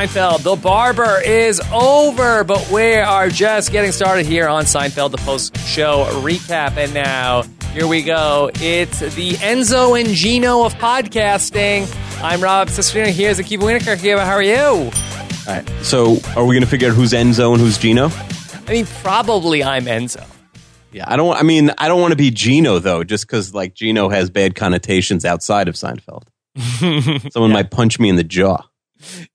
Seinfeld. The Barber is over, but we are just getting started here on Seinfeld, the post show recap. And now, here we go. It's the Enzo and Gino of podcasting. I'm Rob Cesternino. Here's Akiva Wienerkur. Akiva, how are you? All right. So, are we going to figure out who's Enzo and who's Gino? I mean, probably I'm Enzo. Yeah, I don't. I mean, I don't want to be Gino though, just because like Gino has bad connotations outside of Seinfeld. Someone might punch me in the jaw.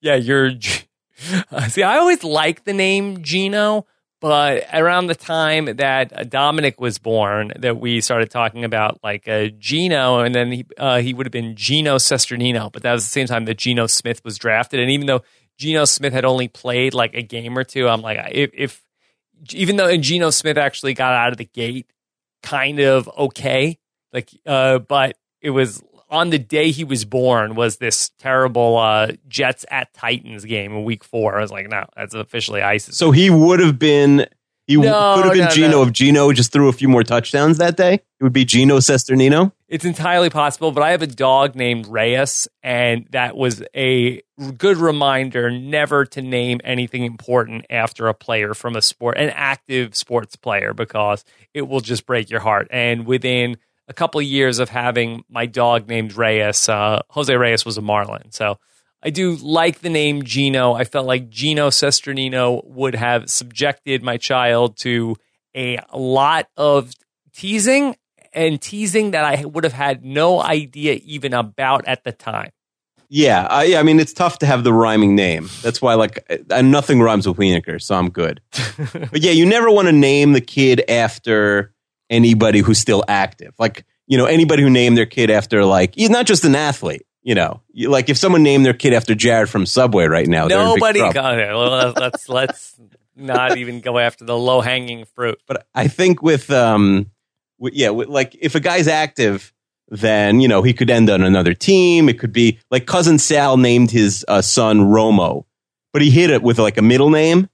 Yeah, you're. See, I always like the name Gino, but around the time that Dominic was born, that we started talking about like uh, Gino, and then he uh, he would have been Gino Cesternino, but that was the same time that Geno Smith was drafted, and even though Geno Smith had only played like a game or two, I'm like, if, if even though Geno Smith actually got out of the gate kind of okay, like, uh, but it was on the day he was born was this terrible uh, Jets at Titans game in Week Four. I was like, no, that's officially ISIS. So he would have been. He No, could have been no, Gino no. if Gino just threw a few more touchdowns that day. It would be Gino Cesternino. It's entirely possible, but I have a dog named Reyes, and that was a good reminder never to name anything important after a player from a sport, an active sports player, because it will just break your heart. And within a couple of years of having my dog named Reyes, uh, Jose Reyes was a Marlin. So I do like the name Gino. I felt like Gino Cesternino would have subjected my child to a lot of teasing and teasing that I would have had no idea even about at the time. Yeah, I, yeah, I mean it's tough to have the rhyming name. That's why like uh, nothing rhymes with Wienerkur, so I'm good. but yeah, you never want to name the kid after anybody who's still active. Like you know anybody who named their kid after like he's not just an athlete. You know, like if someone named their kid after Jared from Subway right now, they're in big Nobody got it. Well, let's let's not even go after the low hanging fruit. But I think with um, with, yeah, with, like if a guy's active, then you know he could end on another team. It could be like cousin Sal named his uh, son Romo, but he hit it with like a middle name,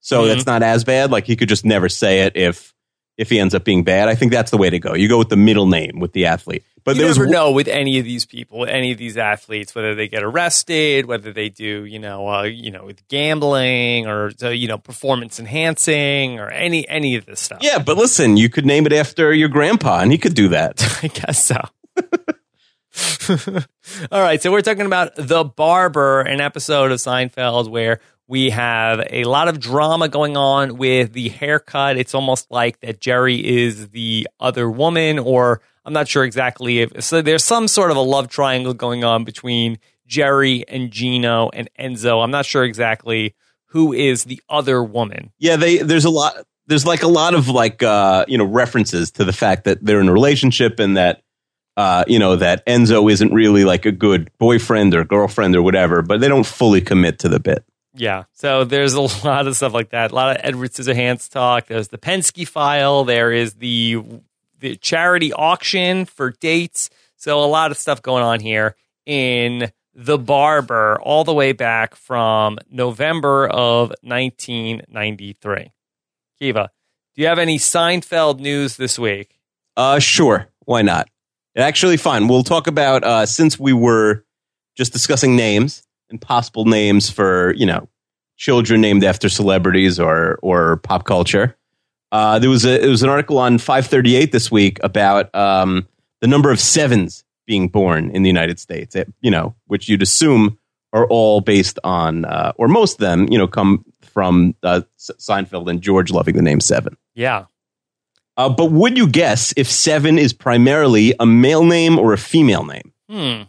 so Mhm. that's not as bad. Like he could just never say it if if he ends up being bad. I think that's the way to go. You go with the middle name with the athlete. But you there never one- know with any of these people, any of these athletes, whether they get arrested, whether they do, you know, uh, you know, with gambling or uh, you know, performance enhancing or any any of this stuff. Yeah, but listen, you could name it after your grandpa, and he could do that. I guess so. All right, so we're talking about The Barber, an episode of Seinfeld where we have a lot of drama going on with the haircut. It's almost like that Jerry is the other woman, or I'm not sure exactly if so. There's some sort of a love triangle going on between Jerry and Gino and Enzo. I'm not sure exactly who is the other woman. Yeah, they there's a lot there's like a lot of like uh you know references to the fact that they're in a relationship and that uh you know that Enzo isn't really like a good boyfriend or girlfriend or whatever, but they don't fully commit to the bit. Yeah. So there's a lot of stuff like that. A lot of Edward Scissorhands talk. There's the Penske file. There is the the charity auction for dates. So a lot of stuff going on here in The Barber all the way back from November of 1993. Kiva, do you have any Seinfeld news this week? Uh sure, why not? Actually fine. We'll talk about uh since we were just discussing names and possible names for, you know, children named after celebrities or or pop culture. Uh, there was a it was an article on 538 this week about um, the number of sevens being born in the United States. It- you know, which you'd assume are all based on, uh, or most of them, you know, come from uh, Seinfeld and George loving the name Seven. Yeah. Uh, but would you guess if Seven is primarily a male name or a female name? Hmm.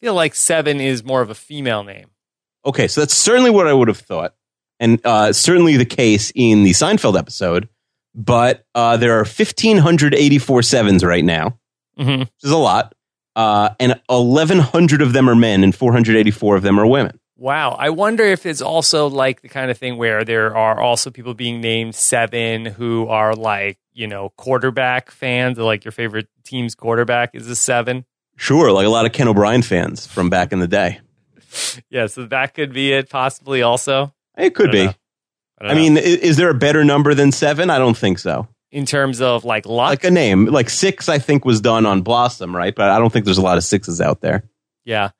I feel like Seven is more of a female name. Okay, so that's certainly what I would have thought, and uh, certainly the case in the Seinfeld episode. But uh, there are 1,584 sevens right now, Mm-hmm. which is a lot, uh, and 1,100 of them are men, and 484 of them are women. Wow. I wonder if it's also like the kind of thing where there are also people being named seven who are like, you know, quarterback fans, like your favorite team's quarterback is a seven. Sure, like a lot of Ken O'Brien fans from back in the day. Yeah, so that could be it possibly also. It could I be. know. I, I, mean, is there a better number than seven? I don't think so. in terms of like luck. Like a name, like six, I think was done on Blossom, right? But I don't think there's a lot of sixes out there. yeah.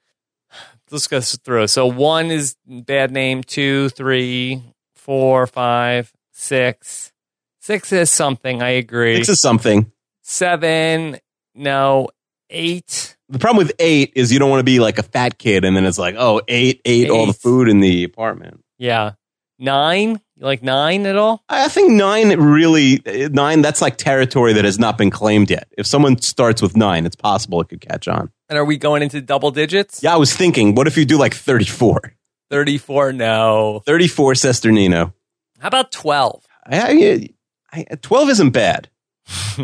let's go through. So one is bad name. Two, three, four, five, six. Six is something. I agree. Six is something. Seven, no. Eight. The problem with eight is you don't want to be like a fat kid, and then it's like, oh, eight oh, eight, all the food in the apartment. Yeah. Nine. You like nine at all? I think nine really nine. That's like territory that has not been claimed yet. If someone starts with nine, it's possible it could catch on. And are we going into double digits? Yeah, I was thinking, what if you do like 34? 34, no. 34 Cesternino. How about 12? I, I, I, 12 isn't bad.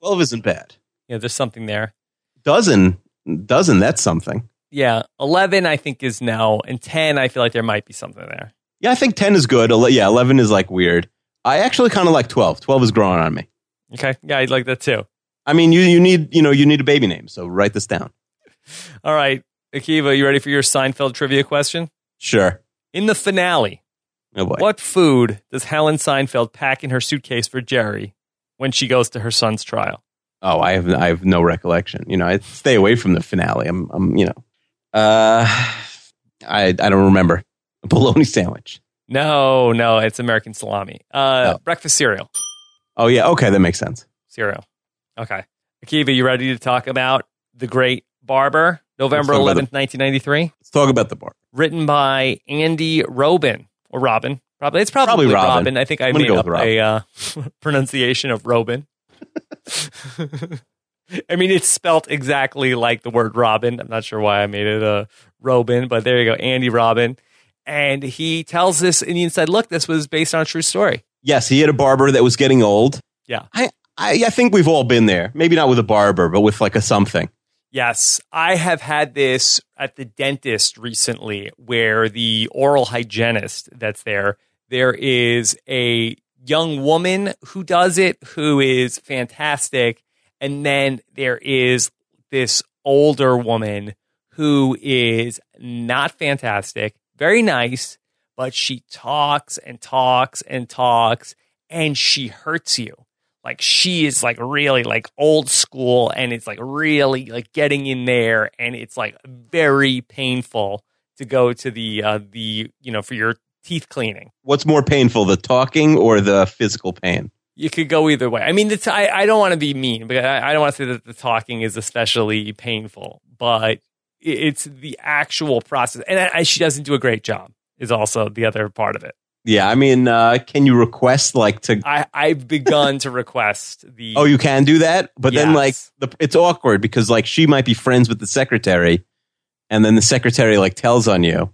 12 isn't bad. Yeah, there's something there. Dozen, dozen, that's something. Yeah. 11, I think, is no. And 10, I feel like there might be something there. Yeah, I think 10 is good. Ele- Yeah, 11 is like weird. I actually kind of like 12. 12 is growing on me. Okay. Yeah, I like that too. I mean, you, you need, you know, you need a baby name. So write this down. All right. Akiva, you ready for your Seinfeld trivia question? Sure. In the finale, Oh what food does Helen Seinfeld pack in her suitcase for Jerry when she goes to her son's trial? Oh, I have I have no recollection. You know, I stay away from the finale. I'm I'm you know, uh, I I don't remember a bologna sandwich. No, no, it's American salami. Uh, Oh. Breakfast cereal. Oh yeah, okay, that makes sense. Cereal. Okay. Akiva, you ready to talk about The Great Barber, November Let's 11th, 1993? Let's talk about the bar. Written by Andy Robin or Robin. Probably it's probably, Probably Robin. Robin. I think I made go up a uh, pronunciation of Robin. I mean, it's spelt exactly like the word Robin. I'm not sure why I made it a Robin, but there you go, Andy Robin. And he tells this, and he said, "Look, this was based on a true story." Yes, he had a barber that was getting old. Yeah. I I, I think we've all been there. Maybe not with a barber, but with like a something. Yes, I have had this at the dentist recently where the oral hygienist that's there, there is a young woman who does it who is fantastic. And then there is this older woman who is not fantastic, very nice, but she talks and talks and talks and she hurts you like she is like really like old school and it's like really like getting in there and it's like very painful to go to the uh the you know for your teeth cleaning. What's more painful, the talking or the physical pain? you could go either way. I mean it's, I, I don't want to be mean but I, I don't want to say that the talking is especially painful but it's the actual process. And I, I- she doesn't do a great job is also the other part of it. Yeah, I mean, uh, can you request like to? i i've begun to request the Oh, you can do that, but then like the, it's awkward because like she might be friends with the secretary, and then the secretary like tells on you,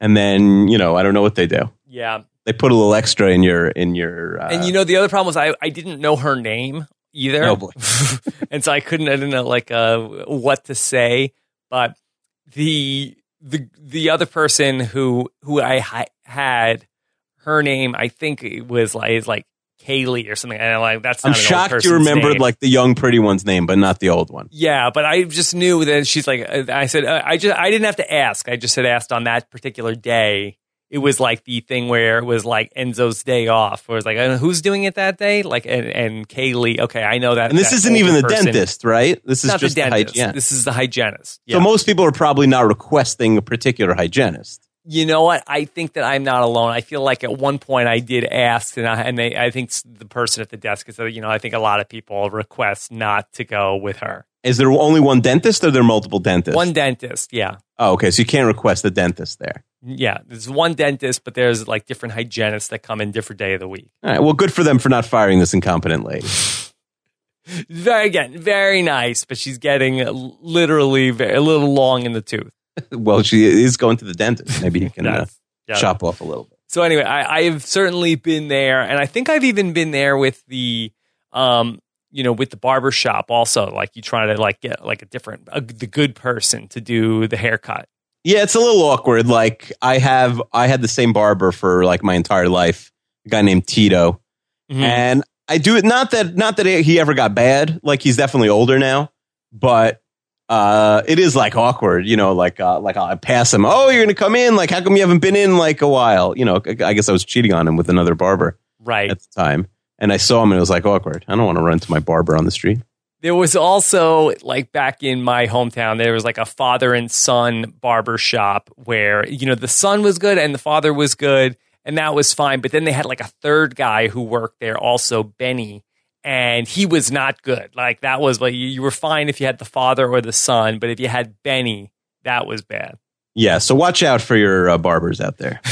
and then you know I don't know what they do. yeah They put a little extra in your in your. Uh, and you know the other problem was I, I didn't know her name either Oh, and so i couldn't i didn't know like uh what to say but the the the other person who who i hi- had her name i think it was like is like kaylee or something and i'm like that's I'm not an old shocked you remembered name. like the young pretty one's name, but not the old one. yeah but i just knew that she's like i said uh, i just i didn't have to ask i just had asked on that particular day it was like the thing where it was like Enzo's day off, where it's like, uh, who's doing it that day? Like, and, and Kaylee. Okay, I know that. And this that isn't even the person- dentist, right? This is Not just the the dentist. hygienist. This is the hygienist. Yeah. So most people are probably not requesting a particular hygienist. You know what? I think that I'm not alone. I feel like at one point I did ask, and I, and they, I think the person at the desk said, you know, I think a lot of people request not to go with her. Is there only one dentist or are there multiple dentists? One dentist, yeah. Oh, okay. So you can't request a dentist there. Yeah, there's one dentist, but there's like different hygienists that come in different day of the week. All right. Well, good for them for not firing this incompetent lady. Very again, very nice, but she's getting literally very, a little long in the tooth. well, she is going to the dentist. Maybe he can uh, yeah. chop off a little bit. So anyway, I, I've certainly been there, and I think I've even been there with the, um, you know, with the barber shop also. Like you try to like get like a different, a, the good person to do the haircut. Yeah, it's a little awkward. Like I have, I had the same barber for like my entire life. A guy named Tito, Mhm. and I do it. Not that, not that he ever got bad. Like he's definitely older now, but uh, it is like awkward. You know, like uh, like I pass him. Oh, you're gonna come in. Like how come you haven't been in like a while? You know, I guess I was cheating on him with another barber Right. at the time, and I saw him and it was like awkward. I don't want to run to my barber on the street. There was also like back in my hometown, there was like a father and son barber shop where, you know, the son was good and the father was good, and that was fine. But then they had like a third guy who worked there, also Benny, and he was not good. Like that was like you, were fine if you had the father or the son, but if you had Benny, that was bad. Yeah, so watch out for your uh, barbers out there.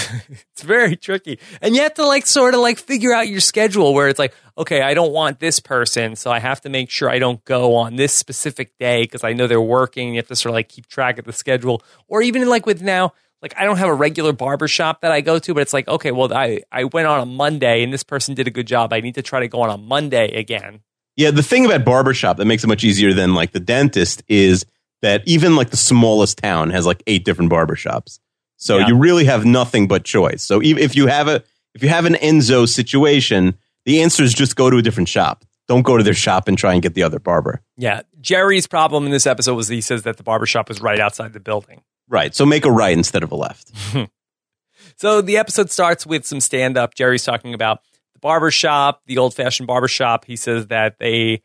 It's very tricky. And you have to like sort of like figure out your schedule where it's like, okay, I don't want this person, so I have to make sure I don't go on this specific day because I know they're working. You have to sort of like keep track of the schedule. Or even like with now, like I don't have a regular barber shop that I go to, but it's like, okay, well, I, I went on a Monday and this person did a good job. I need to try to go on a Monday again. Yeah, the thing about barbershop that makes it much easier than like the dentist is that even like the smallest town has like eight different barbershops. So Yeah. you really have nothing but choice. So even if you have a if you have an Enzo situation, the answer is just go to a different shop. Don't go to their shop and try and get the other barber. Yeah. Jerry's problem in this episode was that he says that the barbershop was right outside the building. Right. So make a right instead of a left. So the episode starts with some stand up. Jerry's talking about the barber shop, the old fashioned barber shop. He says that they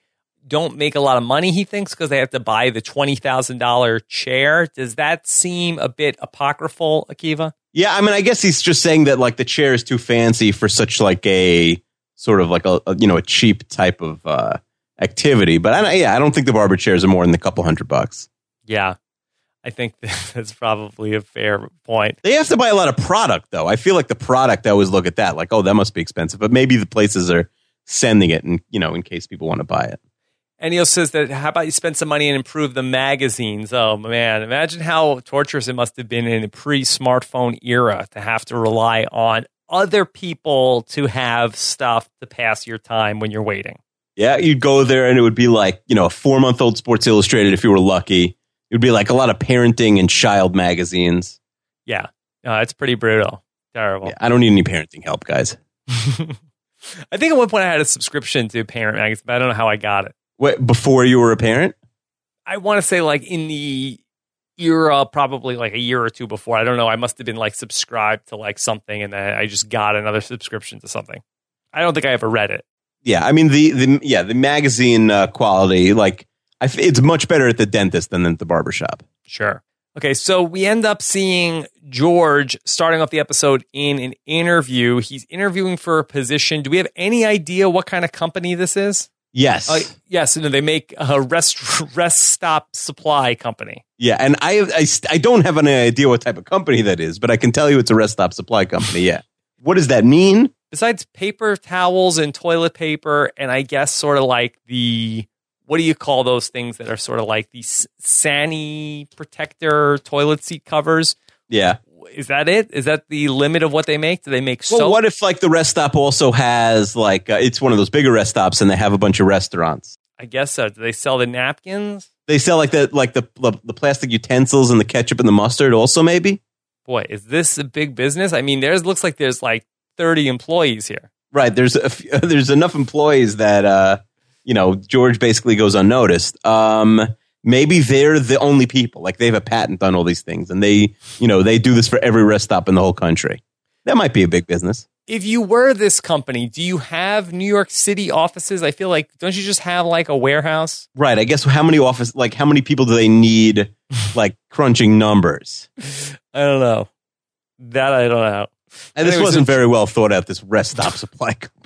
don't make a lot of money, he thinks, because they have to buy the $20,000 chair. Does that seem a bit apocryphal, Akiva? Yeah, I mean, I guess he's just saying that like the chair is too fancy for such like a sort of like a, a you know a cheap type of uh, activity. But I, yeah, I don't think the barber chairs are more than a couple hundred bucks. Yeah. I think that's probably a fair point. They have to buy a lot of product though. I feel like the product. I always look at that like, oh, that must be expensive. But maybe the places are sending it, and you know, in case people want to buy it. And he also says that how about you spend some money and improve the magazines? Oh man, imagine how torturous it must have been in a pre-smartphone era to have to rely on other people to have stuff to pass your time when you're waiting. Yeah, you'd go there, and it would be like you know a four month old Sports Illustrated if you were lucky. It would be like a lot of parenting and child magazines. Yeah, no, it's pretty brutal, terrible. Yeah, I don't need any parenting help, guys. I think at one point I had a subscription to Parent Magazine, but I don't know how I got it. Wait, before you were a parent? I want to say like in the era, probably like a year or two before. I don't know. I must have been like subscribed to like something, and then I just got another subscription to something. I don't think I ever read it. Yeah, I mean the the yeah the magazine uh, quality like f- it's much better at the dentist than at the barbershop. Sure. Okay, so we end up seeing George starting off the episode in an interview. He's interviewing for a position. Do we have any idea what kind of company this is? Yes, Uh, yes, no, they make a rest rest stop supply company. yeah, and I, I I don't have any idea what type of company that is, but I can tell you it's a rest stop supply company. Yeah, what does that mean? Besides paper towels and toilet paper, and I guess sort of like the what do you call those things that are sort of like these Sani protector toilet seat covers? Yeah. Is that it? Is that the limit of what they make? Do they make Well, soap? what if like the rest stop also has like uh, it's one of those bigger rest stops and they have a bunch of restaurants. I guess so. Do they sell the napkins? They sell like the like the the, the plastic utensils and the ketchup and the mustard also maybe. Boy, is this a big business? I mean, there's looks like there's like 30 employees here. Right. There's a there's enough employees that uh you know George basically goes unnoticed. Um, maybe they're the only people. Like they have a patent on all these things, and they you know they do this for every rest stop in the whole country. That might be a big business. If you were this company, do you have New York City offices? I feel like don't you just have like a warehouse? Right. I guess how many office like how many people do they need like crunching numbers? I don't know. That I don't know. And this wasn't very well thought out. This rest stop supply company.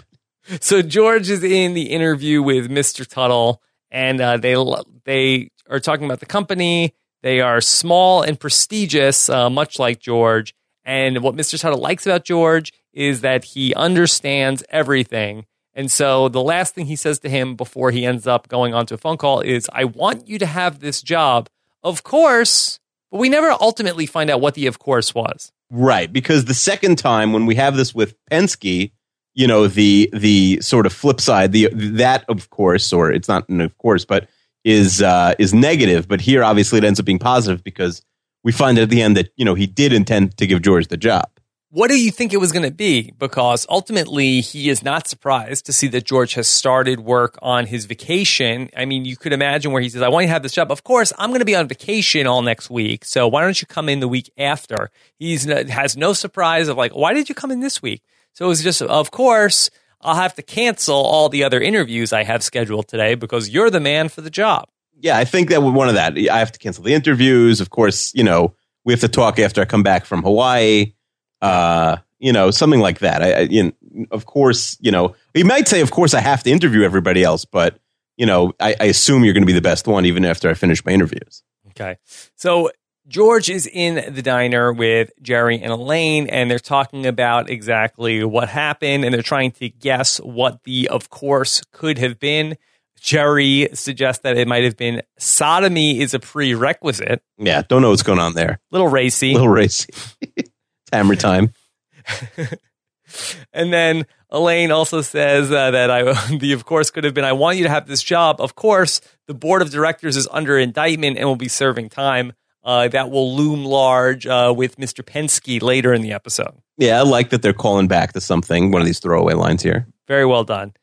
So George is in the interview with Mr. Tuttle, and uh, they they are talking about the company. They are small and prestigious, uh, much like George. And what Mr. Tuttle likes about George is that he understands everything. And so the last thing he says to him before he ends up going onto a phone call is, "I want you to have this job, of course." But we never ultimately find out what the of course was. Right, because the second time when we have this with Penske, you know the the sort of flip side, the that of course, or it's not an of course, but is uh, is negative. But here, obviously, it ends up being positive because we find at the end that you know he did intend to give George the job. What do you think it was going to be? Because ultimately, he is not surprised to see that George has started work on his vacation. I mean, you could imagine where he says, I want you to have this job. Of course, I'm going to be on vacation all next week. So why don't you come in the week after? He's has no surprise of like, why did you come in this week? So it was just, of course, I'll have to cancel all the other interviews I have scheduled today because you're the man for the job. Yeah, I think that one of that. I have to cancel the interviews. Of course, you know, we have to talk after I come back from Hawaii. Uh, you know, something like that. I, I you know, of course, you know, you might say, of course, I have to interview everybody else, but you know, I, I assume you're going to be the best one even after I finish my interviews. Okay. So George is in the diner with Jerry and Elaine, and they're talking about exactly what happened, and they're trying to guess what the, of course, could have been. Jerry suggests that it might have been sodomy is a prerequisite. Yeah, don't know what's going on there. Little racy. Little racy. Hammer time. and then Elaine also says uh, that I, the of course could have been, I want you to have this job. Of course, the board of directors is under indictment and will be serving time. Uh, that will loom large uh, with Mr. Penske later in the episode. Yeah, I like that they're calling back to something, one of these throwaway lines here. Very well done.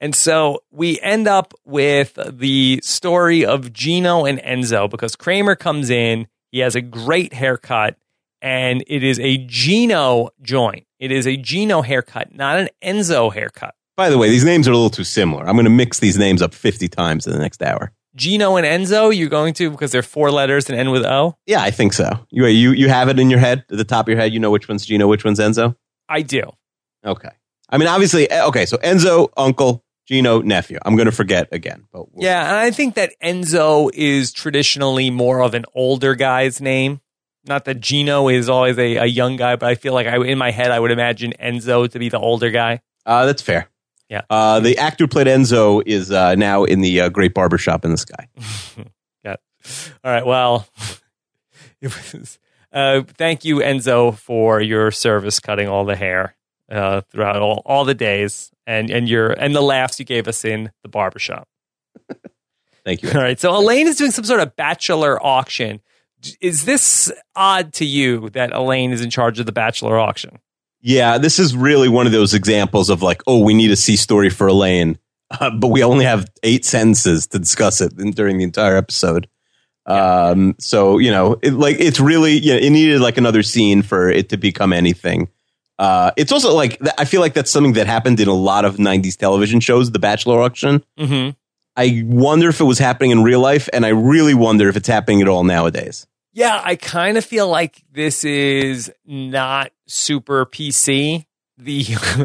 And so we end up with the story of Gino and Enzo because Kramer comes in. He has a great haircut, and it is a Gino joint. It is a Gino haircut, not an Enzo haircut. By the way, these names are a little too similar. I'm going to mix these names up 50 times in the next hour. Gino and Enzo, you're going to because they're four letters and end with O? Yeah, I think so. You, you, you have it in your head, at the top of your head. You know which one's Gino, which one's Enzo? I do. Okay. I mean, obviously, eh, okay, so Enzo, uncle, Gino, nephew. I'm going to forget again. But we'll, yeah, and I think that Enzo is traditionally more of an older guy's name. Not that Gino is always a, a young guy, but I feel like I, in my head, I would imagine Enzo to be the older guy. Uh, that's fair. Yeah. Uh, the actor who played Enzo is uh, now in the uh, Great Barbershop in the Sky. yeah. All right. Well, was, uh, thank you, Enzo, for your service cutting all the hair uh, throughout all, all the days and, and your and the laughs you gave us in the barbershop. thank you. All right. So Elaine is doing some sort of bachelor auction. Is this odd to you that Elaine is in charge of the bachelor auction? Yeah, this is really one of those examples of like, oh, we need a C story for Elaine, uh, but we only have eight sentences to discuss it in, during the entire episode. Um, so you know, it, like it's really, yeah, it needed like another scene for it to become anything. Uh, it's also like I feel like that's something that happened in a lot of '90s television shows, the Bachelor auction. Mm-hmm. I wonder if it was happening in real life, and I really wonder if it's happening at all nowadays. Yeah, I kind of feel like this is not super PC. The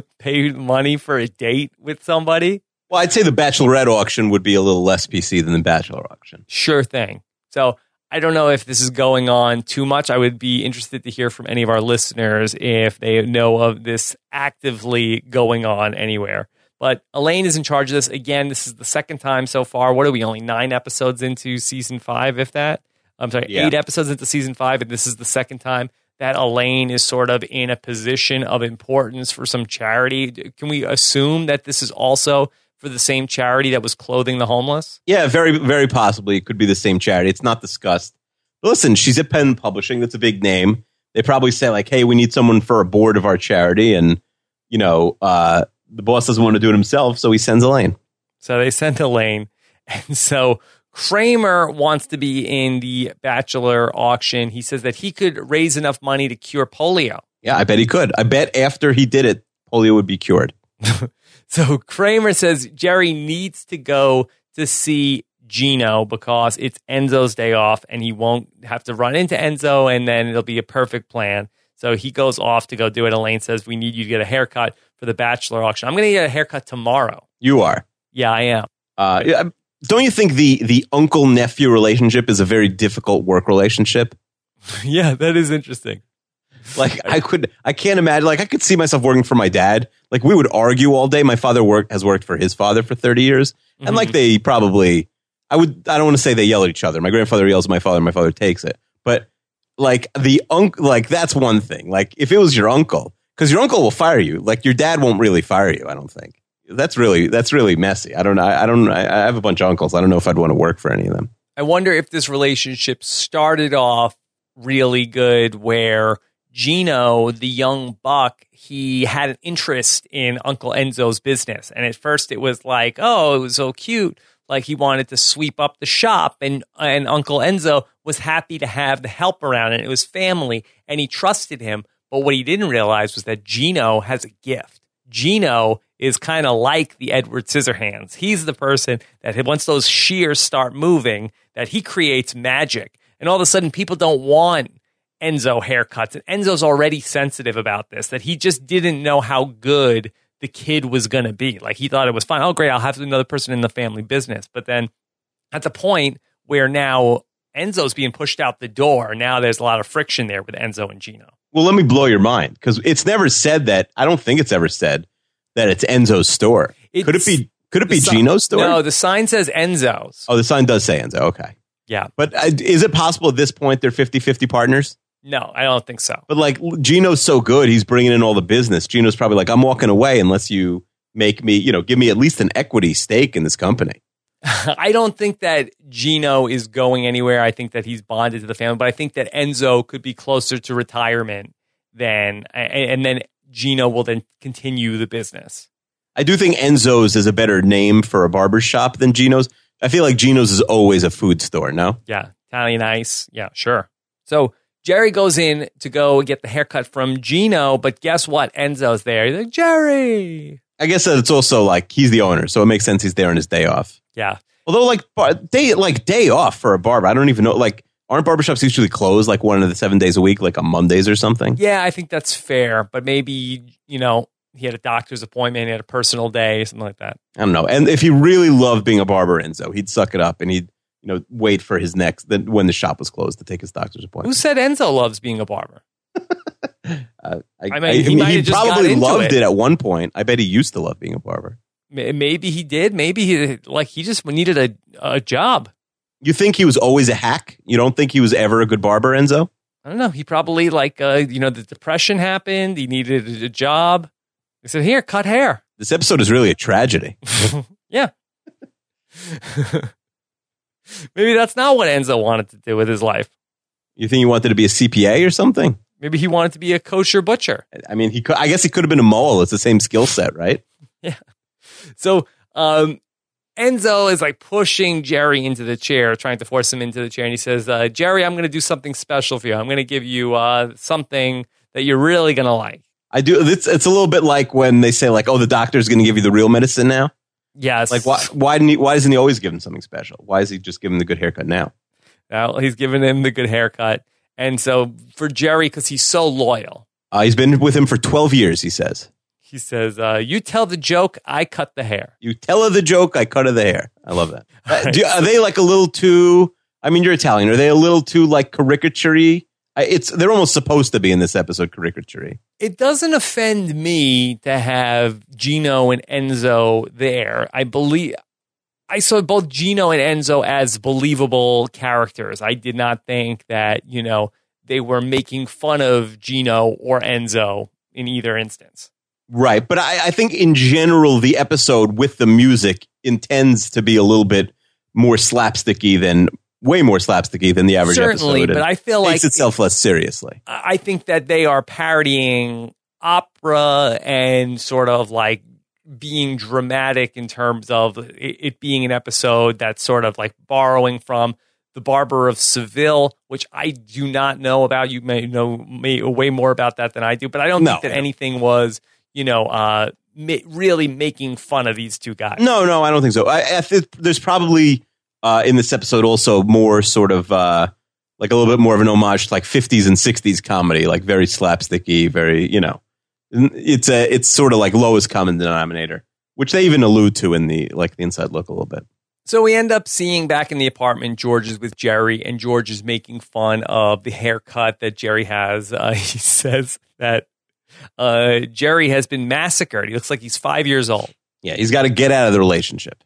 pay money for a date with somebody. Well, I'd say the Bachelorette auction would be a little less PC than the Bachelor auction. Sure thing. So I don't know if this is going on too much. I would be interested to hear from any of our listeners if they know of this actively going on anywhere. But Elaine is in charge of this. Again, this is the second time so far. What are we, only nine episodes into season five, if that? I'm sorry, Yeah. eight episodes into season five, and this is the second time that Elaine is sort of in a position of importance for some charity. Can we assume that this is also for the same charity that was clothing the homeless? Yeah, very, very possibly. It could be the same charity. It's not discussed. But listen, she's at Pendant Publishing. That's a big name. They probably say like, "Hey, we need someone for a board of our charity," and you know, uh, the boss doesn't want to do it himself, so he sends Elaine. So they sent Elaine. And so Kramer wants to be in the Bachelor auction. He says that he could raise enough money to cure polio. Yeah, I bet he could. I bet after he did it, polio would be cured. So Kramer says Jerry needs to go to see Gino because it's Enzo's day off and he won't have to run into Enzo and then it'll be a perfect plan. So he goes off to go do it. Elaine says, We need you to get a haircut for the Bachelor auction. I'm going to get a haircut tomorrow. You are. Yeah, I am. Uh, yeah, don't you think the the uncle nephew relationship is a very difficult work relationship? yeah, that is interesting. Like I could, I can't imagine. Like I could see myself working for my dad. Like we would argue all day. My father worked has worked for his father for thirty years, and like mm-hmm. they probably, I would, I don't want to say they yell at each other. My grandfather yells at my father, my father takes it. But like the uncle, like that's one thing. Like if it was your uncle, because your uncle will fire you. Like your dad won't really fire you. I don't think. That's really that's really messy. I don't know. I, don't. I, I have a bunch of uncles. I don't know if I'd want to work for any of them. I wonder if this relationship started off really good where Gino, the young buck, he had an interest in Uncle Enzo's business. And at first it was like, oh, it was so cute. Like he wanted to sweep up the shop and and Uncle Enzo was happy to have the help around and it was family and he trusted him. But what he didn't realize was that Gino has a gift. Gino is kind of like the Edward Scissorhands. He's the person that once those shears start moving, that he creates magic. And all of a sudden, people don't want Enzo haircuts. And Enzo's already sensitive about this, that he just didn't know how good the kid was going to be. Like he thought it was fine. Oh, great. I'll have another person in the family business. But then at the point where now Enzo's being pushed out the door, now there's a lot of friction there with Enzo and Gino. Well, let me blow your mind because it's never said that. I don't think it's ever said that it's Enzo's store. It's- could it be? Could it be The si- Gino's store? No, the sign says Enzo's. Oh, the sign does say Enzo. Okay. Yeah. But uh, is it possible at this point they're 50 50 partners? No, I don't think so. But like Gino's so good, he's bringing in all the business. Gino's probably like, I'm walking away unless you make me, you know, give me at least an equity stake in this company. I don't think that Gino is going anywhere. I think that he's bonded to the family, but I think that Enzo could be closer to retirement than, and, and then Gino will then continue the business. I do think Enzo's is a better name for a barber shop than Gino's. I feel like Gino's is always a food store, no? Yeah, Italian ice. Yeah, sure. So Jerry goes in to go get the haircut from Gino, but guess what? Enzo's there. He's like, Jerry. I guess that it's also like he's the owner, so it makes sense he's there on his day off. Yeah. Although, like, bar- day like day off for a barber, I don't even know. Like, aren't barbershops usually closed like one of the seven days a week, like on Mondays or something? Yeah, I think that's fair, but maybe, you know, he had a doctor's appointment, he had a personal day, something like that. I don't know. And if he really loved being a barber, Enzo, he'd suck it up and he'd you know wait for his next then when the shop was closed to take his doctor's appointment. Who said Enzo loves being a barber? Uh, I mean, he have just got probably loved it. it. at one point. I bet he used to love being a barber. Maybe he did. Maybe he like he just needed a a job. You think he was always a hack? You don't think he was ever a good barber, Enzo? I don't know. He probably like uh, you know the depression happened. He needed a job. He said, "Here, cut hair." This episode is really a tragedy. yeah. Maybe that's not what Enzo wanted to do with his life. You think he wanted to be a CPA or something? Maybe he wanted to be a kosher butcher. I mean, he could, I guess he could have been a mole. It's the same skill set, right? Yeah. So um, Enzo is like pushing Jerry into the chair, trying to force him into the chair. And he says, uh, Jerry, I'm going to do something special for you. I'm going to give you uh, something that you're really going to like. I do. It's, it's a little bit like when they say, like, "Oh, the doctor's going to give you the real medicine now." Yes. Like, why? Why didn't he? Why doesn't he always give him something special? Why is he just giving the good haircut now? Now he's giving him the good haircut. And so for Jerry, because he's so loyal, Uh, he's been with him for twelve years. He says, he says, uh, You tell the joke, I cut the hair. "You tell her the joke, I cut her the hair." I love that. Uh, do, are they like a little too? I mean, you're Italian. Are they a little too like caricature It's they're almost supposed to be in this episode caricature It doesn't offend me to have Gino and Enzo there. I believe I saw both Gino and Enzo as believable characters. I did not think that, you know, they were making fun of Gino or Enzo in either instance. Right. But I, I think in general, the episode with the music intends to be a little bit more slapsticky than way more slapsticky than the average Certainly, episode. but I feel like. takes like itself less seriously. I think that they are parodying opera and sort of like being dramatic in terms of it, being an episode that's sort of like borrowing from the Barber of Seville, which I do not know about. You may know way more about that than I do, but I don't No. think that anything was, you know, uh, ma- really making fun of these two guys. No, no, I don't think so. I, I think there's probably uh, in this episode also more sort of uh, like a little bit more of an homage to like 50s and 60s comedy, like very slapsticky, very you know, it's a it's sort of like lowest common denominator, which they even allude to in the like the inside look a little bit. So we end up seeing back in the apartment, George is with Jerry, and George is making fun of the haircut that Jerry has. Uh, he says that uh, Jerry has been massacred. He looks like he's five years old. Yeah, he's got to get out of the relationship.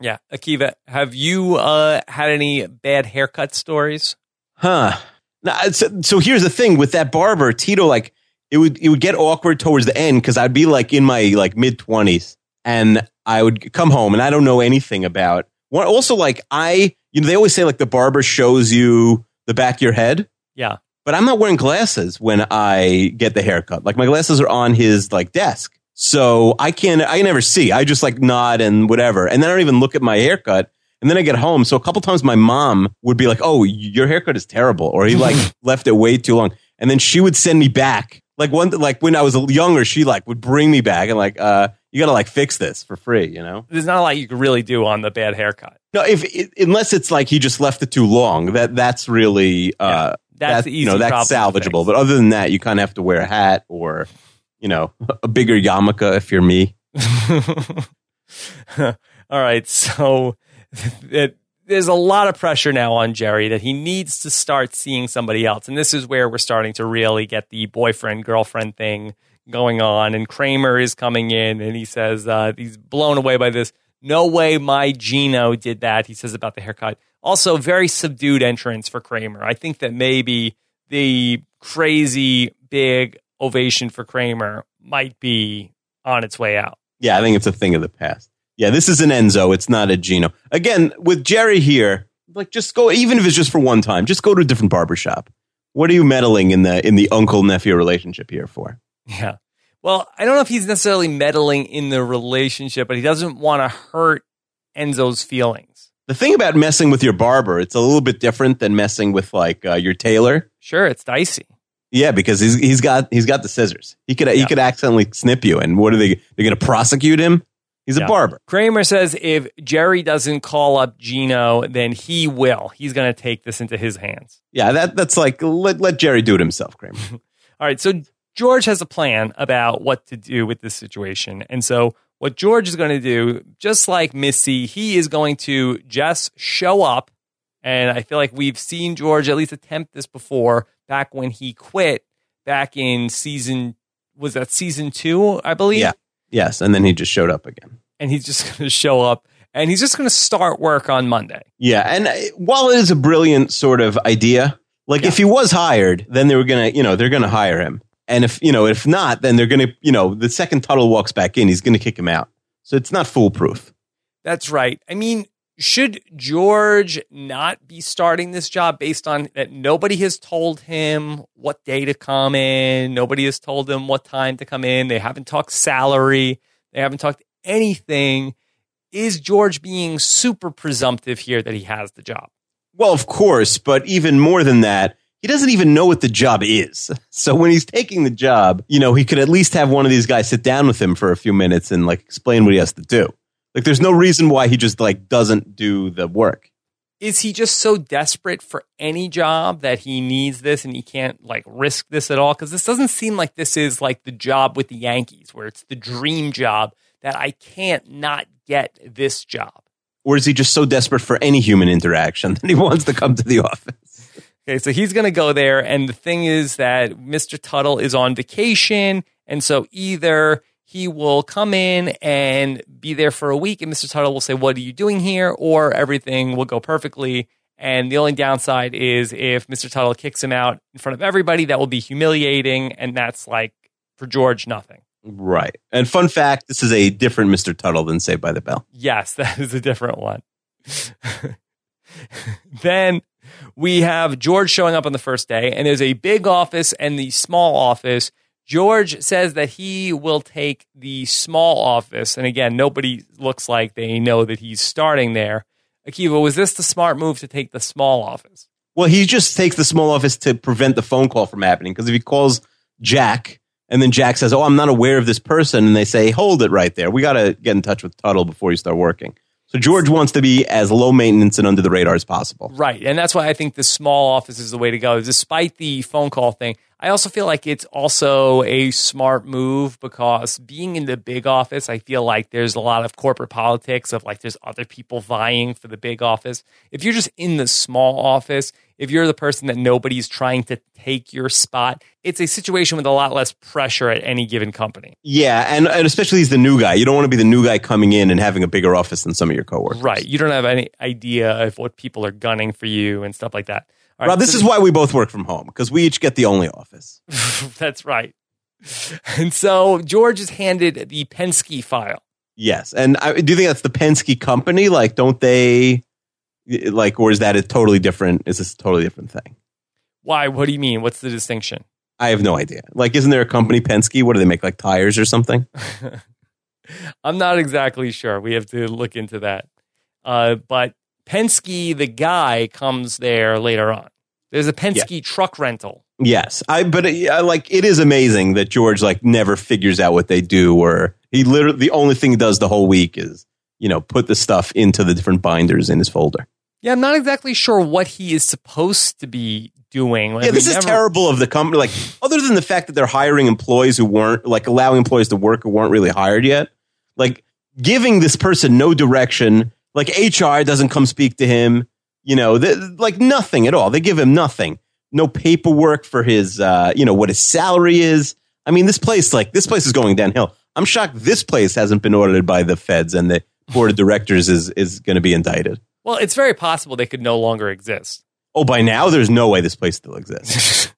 Yeah. Akiva, have you uh, had any bad haircut stories? Huh. Now, so, so here's the thing with that barber, Tito, like it would it would get awkward towards the end because I'd be like in my like mid twenties and I would come home and I don't know anything about also like I you know, they always say like the barber shows you the back of your head, Yeah. But I'm not wearing glasses when I get the haircut. Like my glasses are on his like desk. So I can't I never see. I just like nod and whatever. And then I don't even look at my haircut. And then I get home. So a couple times my mom would be like, "Oh, your haircut is terrible," or he like left it way too long. And then she would send me back. Like one, like when I was younger, she like would bring me back and like, uh, you got to like fix this for free, you know? There's not a lot you can really do on the bad haircut. No, if it, unless it's like he just left it too long, that that's really uh, That's that- the easy you know that's salvageable. But other than that, you kind of have to wear a hat or you know a bigger yarmulke if you're me. All right, so it, there's a lot of pressure now on Jerry that he needs to start seeing somebody else, and this is where we're starting to really get the boyfriend girlfriend thing going on. And Kramer is coming in, and he says uh, he's blown away by this. No way, my Gino did that. He says about the haircut. Also, very subdued entrance for Kramer. I think that maybe the crazy big ovation for Kramer might be on its way out. Yeah, I think it's a thing of the past. Yeah, this is an Enzo. It's not a Gino. Again, with Jerry here, like just go. Even if it's just for one time, just go to a different barbershop. What are you meddling in the in the uncle nephew relationship here for? Yeah. Well, I don't know if he's necessarily meddling in the relationship, but he doesn't want to hurt Enzo's feelings. The thing about messing with your barber, it's a little bit different than messing with like uh, your tailor. Sure, it's dicey. Yeah, because he's he's got he's got the scissors. He could he Yeah. could accidentally snip you, and what are they? They're going to prosecute him? He's Yeah. a barber. Kramer says if Jerry doesn't call up Gino, then he will. He's going to take this into his hands. Yeah, that that's like let let Jerry do it himself, Kramer. All right, so George has a plan about what to do with this situation. And so what George is going to do, just like Missy, he is going to just show up. And I feel like we've seen George at least attempt this before back when he quit back in season was that season 2, I believe. Yeah. yes, and then he just showed up again. And he's just going to show up and he's just going to start work on Monday. Yeah, and uh, while it is a brilliant sort of idea, like if he was hired, then they were gonna, you know, they're gonna hire him. And if you know, if not, then they're gonna, you know, the second Tuttle walks back in, he's gonna kick him out. So it's not foolproof. That's right. I mean, should George not be starting this job based on that nobody has told him what day to come in? Nobody has told him what time to come in. They haven't talked salary. They haven't talked anything. Is George being super presumptive here that he has the job? Well, of course, but even more than that, he doesn't even know what the job is. So when he's taking the job, you know, he could at least have one of these guys sit down with him for a few minutes and like explain what he has to do. Like there's no reason why he just like doesn't do the work. Is he just so desperate for any job that he needs this and he can't like risk this at all? Because this doesn't seem like this is like the job with the Yankees where it's the dream job that I can't not get this job. Or is he just so desperate for any human interaction that he wants to come to the office? Okay, so he's going to go there. And the thing is that Mr. Tuttle is on vacation. And so either he will come in and be there for a week, and Mr. Tuttle will say, What are you doing here? Or everything will go perfectly. And the only downside is if Mr. Tuttle kicks him out in front of everybody, that will be humiliating. And that's like, for George, nothing. Right. And fun fact, this is a different Mr. Tuttle than Saved by the Bell. Yes, that is a different one. then we have George showing up on the first day, and there's a big office and the small office. George says that he will take the small office. And again, nobody looks like they know that he's starting there. Akiva, was this the smart move to take the small office? Well, he just takes the small office to prevent the phone call from happening. Because if he calls Jack and then Jack says, Oh, I'm not aware of this person, and they say, Hold it right there. We got to get in touch with Tuttle before you start working. So George wants to be as low maintenance and under the radar as possible. Right. And that's why I think the small office is the way to go. Despite the phone call thing, I also feel like it's also a smart move because being in the big office, I feel like there's a lot of corporate politics of like there's other people vying for the big office. If you're just in the small office, if you're the person that nobody's trying to take your spot, it's a situation with a lot less pressure at any given company. Yeah, and, and especially he's the new guy. You don't want to be the new guy coming in and having a bigger office than some of your coworkers. Right. You don't have any idea of what people are gunning for you and stuff like that. All Rob, right, this so is why we both work from home because we each get the only office. That's right. And so George is handed the Penske file. Yes, and I, do you think that's the Penske company? Like, don't they like, or is that a totally different? Is this a totally different thing? Why? What do you mean? What's the distinction? I have no idea. Like, isn't there a company Penske? What do they make? Like tires or something? I'm not exactly sure. We have to look into that. Uh, but Penske, the guy, comes there later on. There's a Penske truck rental. Yes, I. But it, I like it is amazing that George like never figures out what they do or He literally the only thing he does the whole week is you know put the stuff into the different binders in his folder. Yeah, I'm not exactly sure what he is supposed to be doing. Like, yeah, this is terrible of the company. Like, other than the fact that they're hiring employees who weren't like allowing employees to work who weren't really hired yet, like giving this person no direction. Like HR doesn't come speak to him. You know, like nothing at all. They give him nothing. No paperwork for his, uh, you know, what his salary is. I mean, this place, like, this place is going downhill. I'm shocked this place hasn't been audited by the feds and the board of directors is is going to be indicted. Well, it's very possible they could no longer exist. Oh, by now, there's no way this place still exists.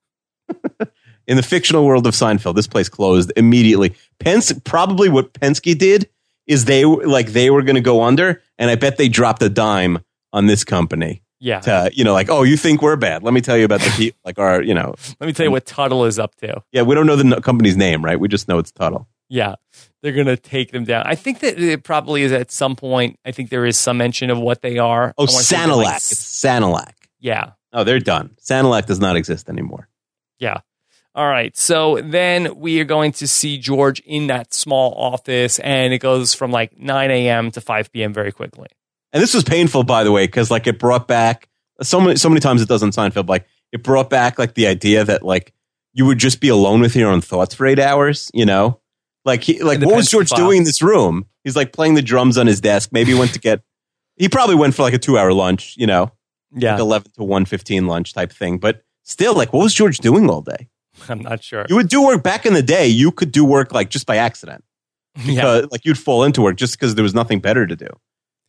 In the fictional world of Seinfeld, this place closed immediately. Pence, probably what Penske did is they like they were going to go under, and I bet they dropped a dime on this company. Yeah. To, you know, like, oh, you think we're bad? Let me tell you about the people, like our, you know, Let me tell you what Tuttle is up to. yeah, we don't know the company's name, right? We just know it's Tuttle. Yeah. They're going to take them down. I think that it probably is at some point. I think there is some mention of what they are. Oh, I wanna say they're like Sanilac. It's Sanilac. yeah. Oh, they're done. Sanilac does not exist anymore. Yeah. All right. So then we are going to see George in that small office, and it goes from like 9 a.m. to 5 p.m. very quickly. And this was painful, by the way, because like it brought back so many so many times it does on Seinfeld. Like it brought back like the idea that like you would just be alone with your own thoughts for eight hours. You know, like he, like what was George doing in this room? He's like playing the drums on his desk. Maybe he went to get. He probably went for like a two hour lunch. You know, Yeah. like eleven to one fifteen lunch type thing. But still, like what was George doing all day? I'm not sure. You would do work back in the day. You could do work like just by accident. Yeah. because like you'd fall into work just because there was nothing better to do.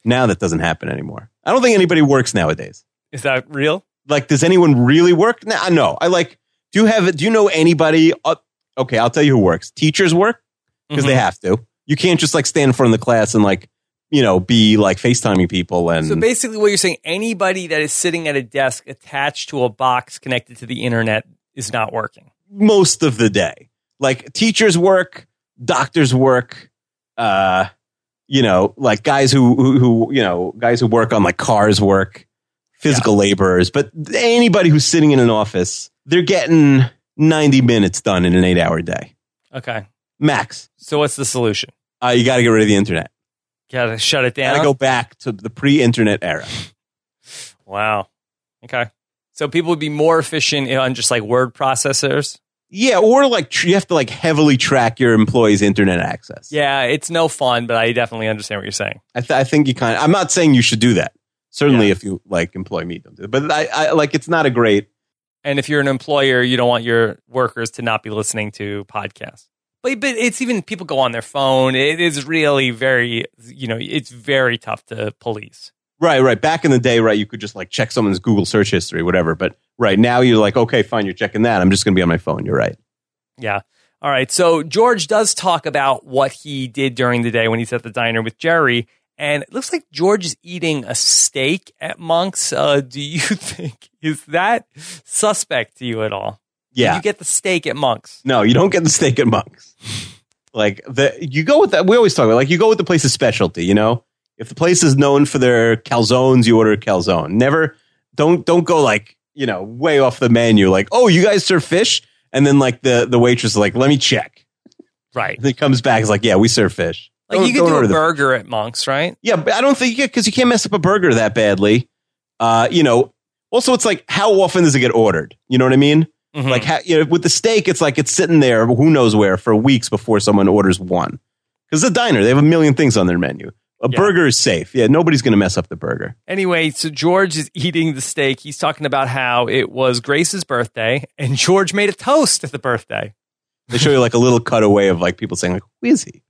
Now that doesn't happen anymore. I don't think anybody works nowadays. Is that real? Like, does anyone really work? Nah, no. I like. Do you have? Do you know anybody? Uh, okay, I'll tell you who works. Teachers work because they Mhm. have to. You can't just like stand in front of the class and like you know be like FaceTiming people and So basically, what you're saying, anybody that is sitting at a desk attached to a box connected to the internet is not working. most of the day. Like teachers work, doctors work, uh, you know, like guys who, who, who, you know, guys who work on like cars work, physical laborers, but anybody who's sitting in an office, they're getting 90 minutes done in an eight hour day. Okay. Max. So what's the solution? Uh, you got to get rid of the internet. Got to shut it down. Got to go back to the pre internet era. Wow. Okay. So people would be more efficient on just like word processors. Yeah. Or like you have to like heavily track your employees' internet access. Yeah, it's no fun, but I definitely understand what you're saying. I, th- I think you kind of, I'm not saying you should do that. Certainly Yeah. if you like employ me, don't do it. But I, I like, it's not a great, And if you're an employer, you don't want your workers to not be listening to podcasts. But, but it's even people go on their phone. It is really very, you know, it's very tough to police. right, right. Back in the day, right, you could just like check someone's Google search history, whatever. But right now you're like, okay, fine, you're checking that. I'm just going to be on my phone. You're right. Yeah. All right. So George does talk about what he did during the day when he's at the diner with Jerry. And it looks like George is eating a steak at Monk's. Uh, do you think, is that suspect to you at all? Did Yeah. You get the steak at Monk's. No, you don't get the steak at Monk's. Like the you go with that. We always talk about like you go with the place's specialty. You know, if the place is known for their calzones, you order a calzone. Never don't don't go like you know way off the menu. Like oh, you guys serve fish, and then like the the waitress is like let me check. Right. And he comes back. He's like yeah, we serve fish. Like Don't- you could order a burger at Monk's, right? Yeah, but I don't think because you can't mess up a burger that badly. Uh, you know. Also, it's like how often does it get ordered? You know what I mean? Mhm. Like how, you know, with the steak, it's like it's sitting there, who knows where, for weeks before someone orders one. Because the diner, they have a million things on their menu. A Yeah. burger is safe. Yeah, nobody's going to mess up the burger. Anyway, so George is eating the steak. He's talking about how it was Grace's birthday and George made a toast at the birthday. They show you like a little cutaway of like people saying like, "Who is he?"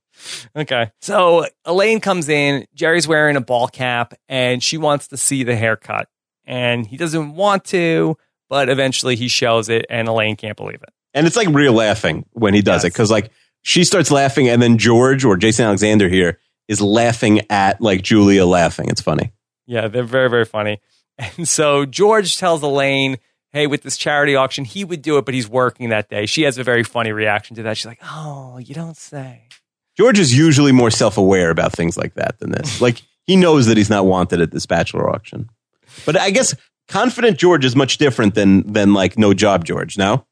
Okay. So Elaine comes in. Jerry's wearing a ball cap and she wants to see the haircut. And he doesn't want to, but eventually he shows it and Elaine can't believe it. And it's like real laughing when he does it because like she starts laughing and then George or Jason Alexander here is laughing at like Julia laughing. It's funny. Yeah, they're very, very funny. And so George tells Elaine, hey, with this charity auction, he would do it, but he's working that day. She has a very funny reaction to that. She's like, oh, you don't say. George is usually more self aware about things like that than this. like he knows that he's not wanted at this bachelor auction. But I guess confident George is much different than than like no job George. No,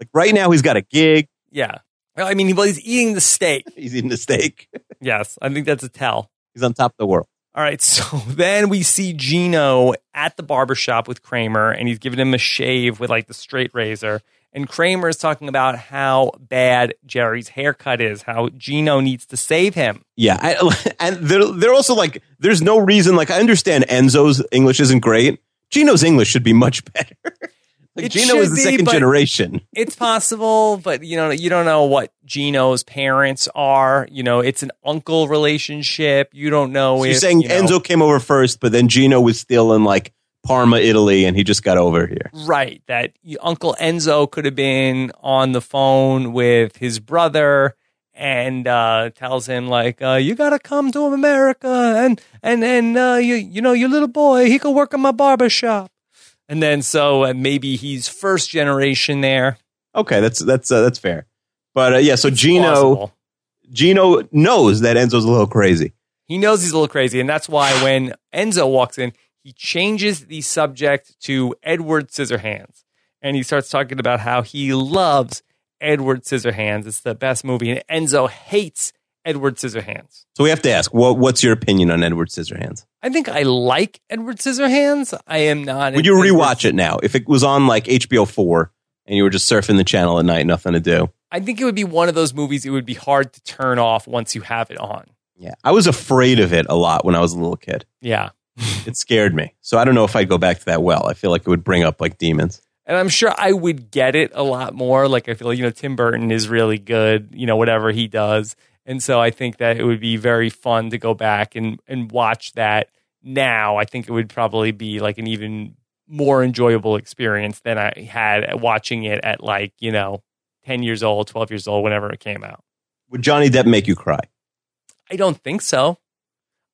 like right now he's got a gig. Yeah. Well, I mean, well, he's eating the steak. He's eating the steak. Yes, I think that's a tell. He's on top of the world. All right, so then we see Gino at the barbershop with Kramer, and he's giving him a shave with like the straight razor. And Kramer is talking about how bad Jerry's haircut is, how Gino needs to save him. Yeah, I, and they're they're also like, there's no reason. Like, I understand Enzo's English isn't great. Gino's English should be much better. Like, It Gino is the be, second but- generation. It's possible, but you know, you don't know what Gino's parents are. You know, it's an uncle relationship. You don't know So if you're saying you know- Enzo came over first, but then Gino was still in like Parma, Italy, and he just got over here. Right. That Uncle Enzo could have been on the phone with his brother and uh, tells him like, uh, "You gotta come to America, and and and uh, you you know your little boy, he could work in my barber shop." And then so uh, maybe he's first generation there. Okay, that's that's uh, that's fair. But uh, yeah, so Gino Plausible. Gino knows that Enzo's a little crazy. He knows he's a little crazy, and that's why when Enzo walks in, he changes the subject to Edward Scissorhands, and he starts talking about how he loves Edward Scissorhands. It's the best movie, and Enzo hates Edward Scissorhands. So we have to ask, what what's your opinion on Edward Scissorhands? I think I like Edward Scissorhands. I am not. Would you rewatch it now if it was on like HBO four and you were just surfing the channel at night, nothing to do? I think it would be one of those movies. It would be hard to turn off once you have it on. Yeah, I was afraid of it a lot when I was a little kid. Yeah. It scared me. So I don't know if I'd go back to that well. I feel like it would bring up like demons. And I'm sure I would get it a lot more. Like I feel like, you know, Tim Burton is really good, you know, whatever he does. And so I think that it would be very fun to go back and, and watch that now. I think it would probably be like an even more enjoyable experience than I had watching it at like, you know, 10 years old, 12 years old, whenever it came out. Would Johnny Depp make you cry? I don't think so.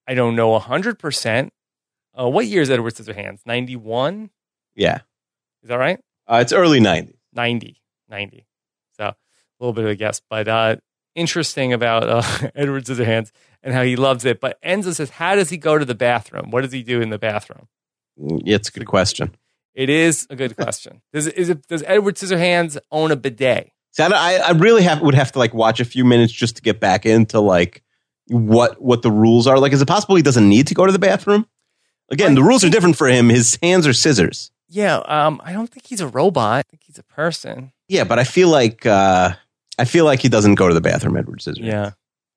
I don't know 100%. Uh, what year is Edward Scissorhands? 91? Yeah, Is that right? uh, it's early '90s. 90 90 so a little bit of a guess but uh interesting about uh, edward scissorhands and how he loves it but enzo says how does he go to the bathroom what does he do in the bathroom it's a good question. it is a good question does, is it, does edward scissorhands own a bidet See, I, I really have would have to like watch a few minutes just to get back into like what what the rules are. Like, is it possible he doesn't need to go to the bathroom? Again, the rules are different for him. His hands are scissors. yeah um i don't think he's a robot i think he's a person Yeah, but I feel like uh, I feel like he doesn't go to the bathroom. Edward Scissors. yeah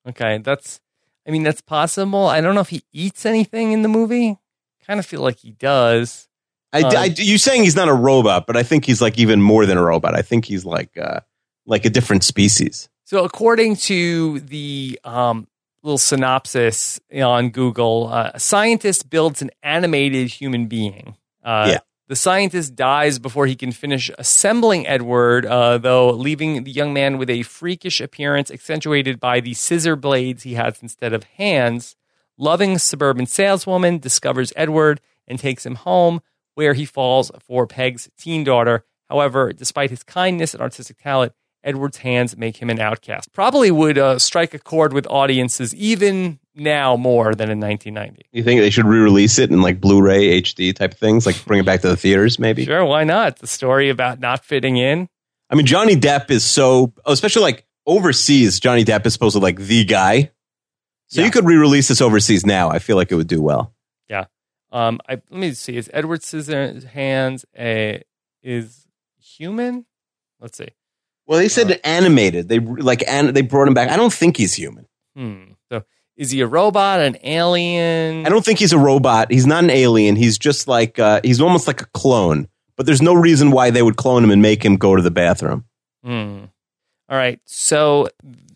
okay that's i mean that's possible i don't know if he eats anything in the movie kind of feel like he does I, Uh, I, you saying he's not a robot, but I think he's like even more than a robot. I think he's like uh, like a different species. So, according to the um, little synopsis on Google, uh, a scientist builds an animated human being. Uh, Yeah. The scientist dies before he can finish assembling Edward, uh, though, leaving the young man with a freakish appearance accentuated by the scissor blades he has instead of hands. Loving suburban saleswoman discovers Edward and takes him home, where he falls for Peg's teen daughter. However, despite his kindness and artistic talent, Edward's hands make him an outcast. Probably would uh, strike a chord with audiences even now more than in 1990. You think they should re-release it in like Blu-ray HD type things, like bring it back to the theaters, maybe? Sure, why not? The story about not fitting in. I mean, Johnny Depp is so, especially like overseas. Johnny Depp is supposed to like the guy. So Yeah. you could re-release this overseas now. I feel like it would do well. Yeah. Um, I, let me see. Is Edward Scissorhands a is human? Let's see. Well, they said animated. They like and they brought him back. I don't think he's human. Hmm. So is he a robot, an alien? I don't think he's a robot. He's not an alien. He's just like uh, he's almost like a clone. But there's no reason why they would clone him and make him go to the bathroom. Hmm. All right. So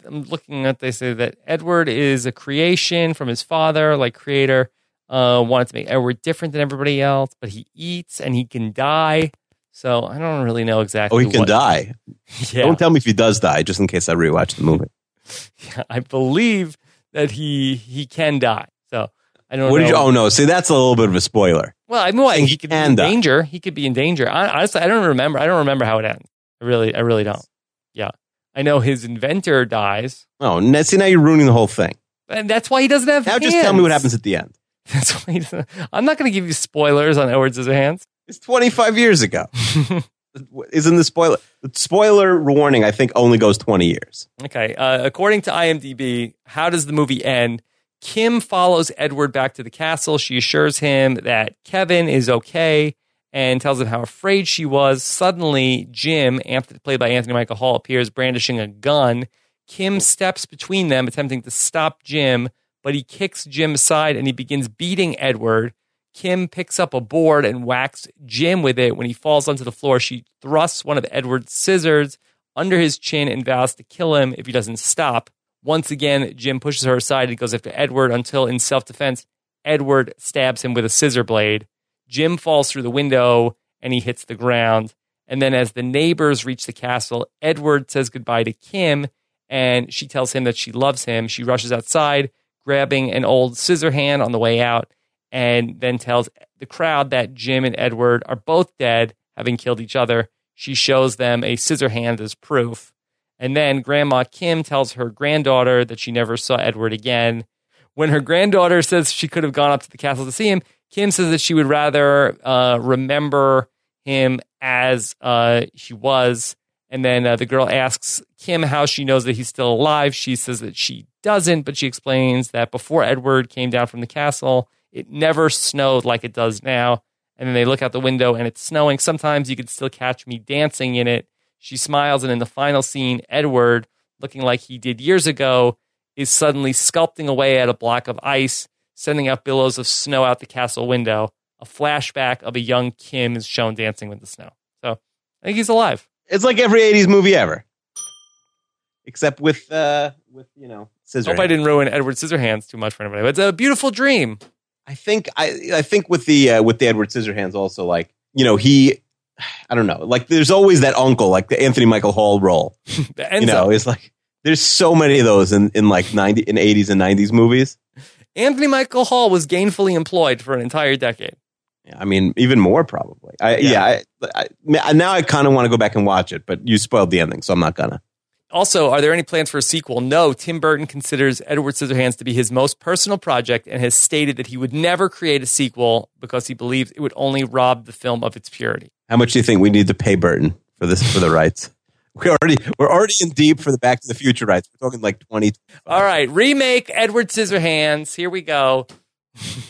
I'm looking at. They say that Edward is a creation from his father, like creator. Uh, wanted to make Edward different than everybody else, but he eats and he can die. So I don't really know exactly. Oh, he can what- die. Yeah, Don't tell me if he does die, just in case I rewatch the movie. Yeah, I believe that he he can die. So I don't What know. did you? Oh no! See, that's a little bit of a spoiler. well, I mean, saying he he could be can in die. danger. He could be in danger. I, honestly, I don't remember. I don't remember how it ends. I really, I really don't. Yeah, I know his inventor dies, Oh, see, now you're ruining the whole thing. and that's why he doesn't have. Now, just tell me what happens at the end. That's why he doesn't. I'm not going to give you spoilers on Edwards' hands. It's 25 years ago. Isn't the spoiler spoiler warning? I think only goes twenty years. Okay. Uh, according to IMDb, how does the movie end? Kim follows Edward back to the castle. She assures him that Kevin is okay and tells him how afraid she was. Suddenly, Jim, played by Anthony Michael Hall, appears brandishing a gun. Kim steps between them, attempting to stop Jim, but he kicks Jim aside and he begins beating Edward. Kim picks up a board and whacks Jim with it. When he falls onto the floor, she thrusts one of Edward's scissors under his chin and vows to kill him if he doesn't stop. Once again, Jim pushes her aside and goes after Edward until, in self defense, Edward stabs him with a scissor blade. Jim falls through the window and he hits the ground. And then, as the neighbors reach the castle, Edward says goodbye to Kim and she tells him that she loves him. She rushes outside, grabbing an old scissor hand on the way out and then tells the crowd that Jim and Edward are both dead, having killed each other. She shows them a scissor hand as proof. And then Grandma Kim tells her granddaughter that she never saw Edward again. When her granddaughter says she could have gone up to the castle to see him, Kim says that she would rather uh, remember him as uh, he was. And then uh, the girl asks Kim how she knows that he's still alive. She says that she doesn't, but she explains that before Edward came down from the castle, it never snowed like it does now. And then they look out the window and it's snowing. Sometimes you could still catch me dancing in it. She smiles, and in the final scene, Edward, looking like he did years ago, is suddenly sculpting away at a block of ice, sending out billows of snow out the castle window. A flashback of a young Kim is shown dancing with the snow. So I think he's alive. It's like every '80s movie ever, except with uh, with you know scissor. Hope I didn't ruin Edward Scissorhands too much for anybody. But it's a beautiful dream. I think I I think with the uh, with the Edward Scissorhands also like you know he I don't know like there's always that uncle like the Anthony Michael Hall role. You know it's like there's so many of those in in like 90 in 80s and 90s movies. Anthony Michael Hall was gainfully employed for an entire decade. I mean even more probably. I yeah, yeah I, I, now I kind of want to go back and watch it but you spoiled the ending so I'm not gonna also, are there any plans for a sequel? No. Tim Burton considers Edward Scissorhands to be his most personal project and has stated that he would never create a sequel because he believes it would only rob the film of its purity. How much do you think we need to pay Burton for this for the rights? We already we're already in deep for the Back to the Future rights. We're talking like twenty. All right, remake Edward Scissorhands. Here we go.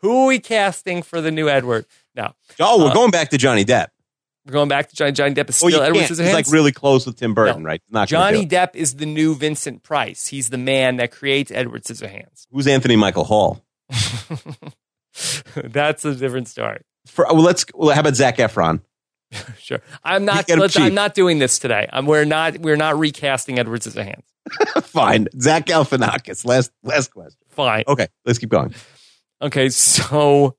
Who are we casting for the new Edward? No. Oh, we're uh, going back to Johnny Depp. We're going back to Johnny, Johnny Depp is oh, still Edward Scissorhands. He's like really close with Tim Burton, no. right? Not Johnny Depp is the new Vincent Price. He's the man that creates Edward Scissorhands. Who's Anthony Michael Hall? That's a different story. For, well, let's. Well, how about Zac Efron? sure. I'm not. I'm not doing this today. I'm, we're not. We're not recasting Edward Scissorhands. Fine. Zach Galifianakis. Last. Last question. Fine. Okay. Let's keep going. Okay. So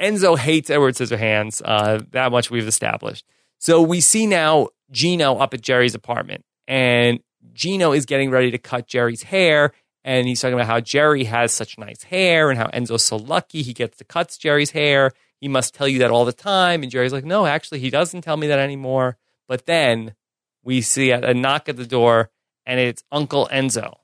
Enzo hates Edward Scissorhands. Uh, that much we've established. So we see now Gino up at Jerry's apartment, and Gino is getting ready to cut Jerry's hair. And he's talking about how Jerry has such nice hair and how Enzo's so lucky he gets to cut Jerry's hair. He must tell you that all the time. And Jerry's like, no, actually, he doesn't tell me that anymore. But then we see a, a knock at the door, and it's Uncle Enzo.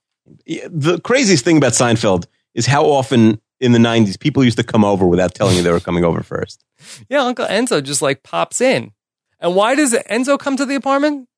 The craziest thing about Seinfeld is how often in the 90s, people used to come over without telling you they were coming over first. Yeah, Uncle Enzo just like pops in. And why does Enzo come to the apartment?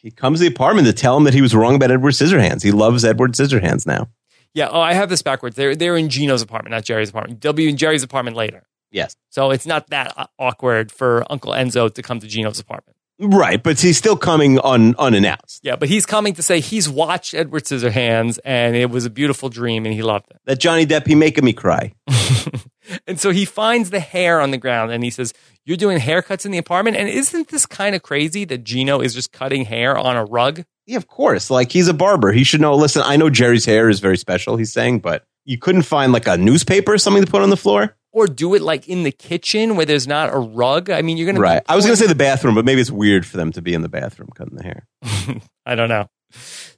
He comes to the apartment to tell him that he was wrong about Edward Scissorhands. He loves Edward Scissorhands now. Yeah. Oh, I have this backwards. They're they're in Gino's apartment, not Jerry's apartment. They'll be in Jerry's apartment later. Yes. So it's not that uh, awkward for Uncle Enzo to come to Gino's apartment. Right, but he's still coming un, unannounced. Yeah, but he's coming to say he's watched Edward Scissorhands and it was a beautiful dream and he loved it. That Johnny Depp, he making me cry. and so he finds the hair on the ground and he says, You're doing haircuts in the apartment? And isn't this kind of crazy that Gino is just cutting hair on a rug? Yeah, of course. Like he's a barber. He should know. Listen, I know Jerry's hair is very special, he's saying, but you couldn't find like a newspaper or something to put on the floor? Or do it like in the kitchen where there's not a rug. I mean, you're gonna right. I was gonna say the bathroom, but maybe it's weird for them to be in the bathroom cutting the hair. I don't know.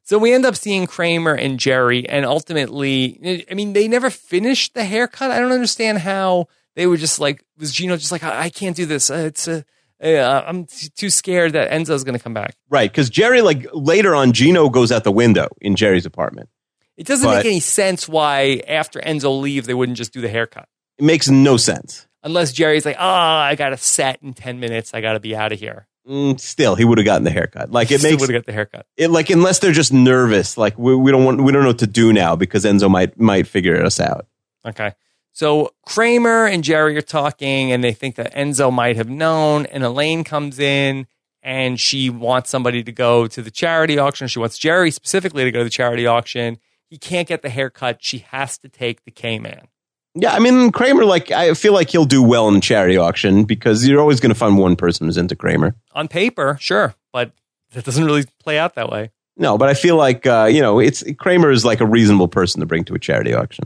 So we end up seeing Kramer and Jerry, and ultimately, I mean, they never finished the haircut. I don't understand how they were just like, was Gino just like, I, can't do this. Uh, it's a, uh, I'm too scared that Enzo's going to come back. Right, because Jerry, like later on, Gino goes out the window in Jerry's apartment. It doesn't but, make any sense why after Enzo leaves they wouldn't just do the haircut. It makes no sense. Unless Jerry's like, oh, I got a set in 10 minutes. I got to be out of here. Mm, still, he would have gotten the haircut. Like it makes would have got the haircut. it like unless they're just nervous. Like we, we don't want we don't know what to do now because Enzo might might figure us out. Okay. So Kramer and Jerry are talking, and they think that Enzo might have known. And Elaine comes in, and she wants somebody to go to the charity auction. She wants Jerry specifically to go to the charity auction. He can't get the haircut. She has to take the K Man. Yeah, I mean Kramer. Like I feel like he'll do well in the charity auction because you're always going to find one person who's into Kramer. On paper, sure, but that doesn't really play out that way. No, but I feel like uh, you know it's Kramer is like a reasonable person to bring to a charity auction.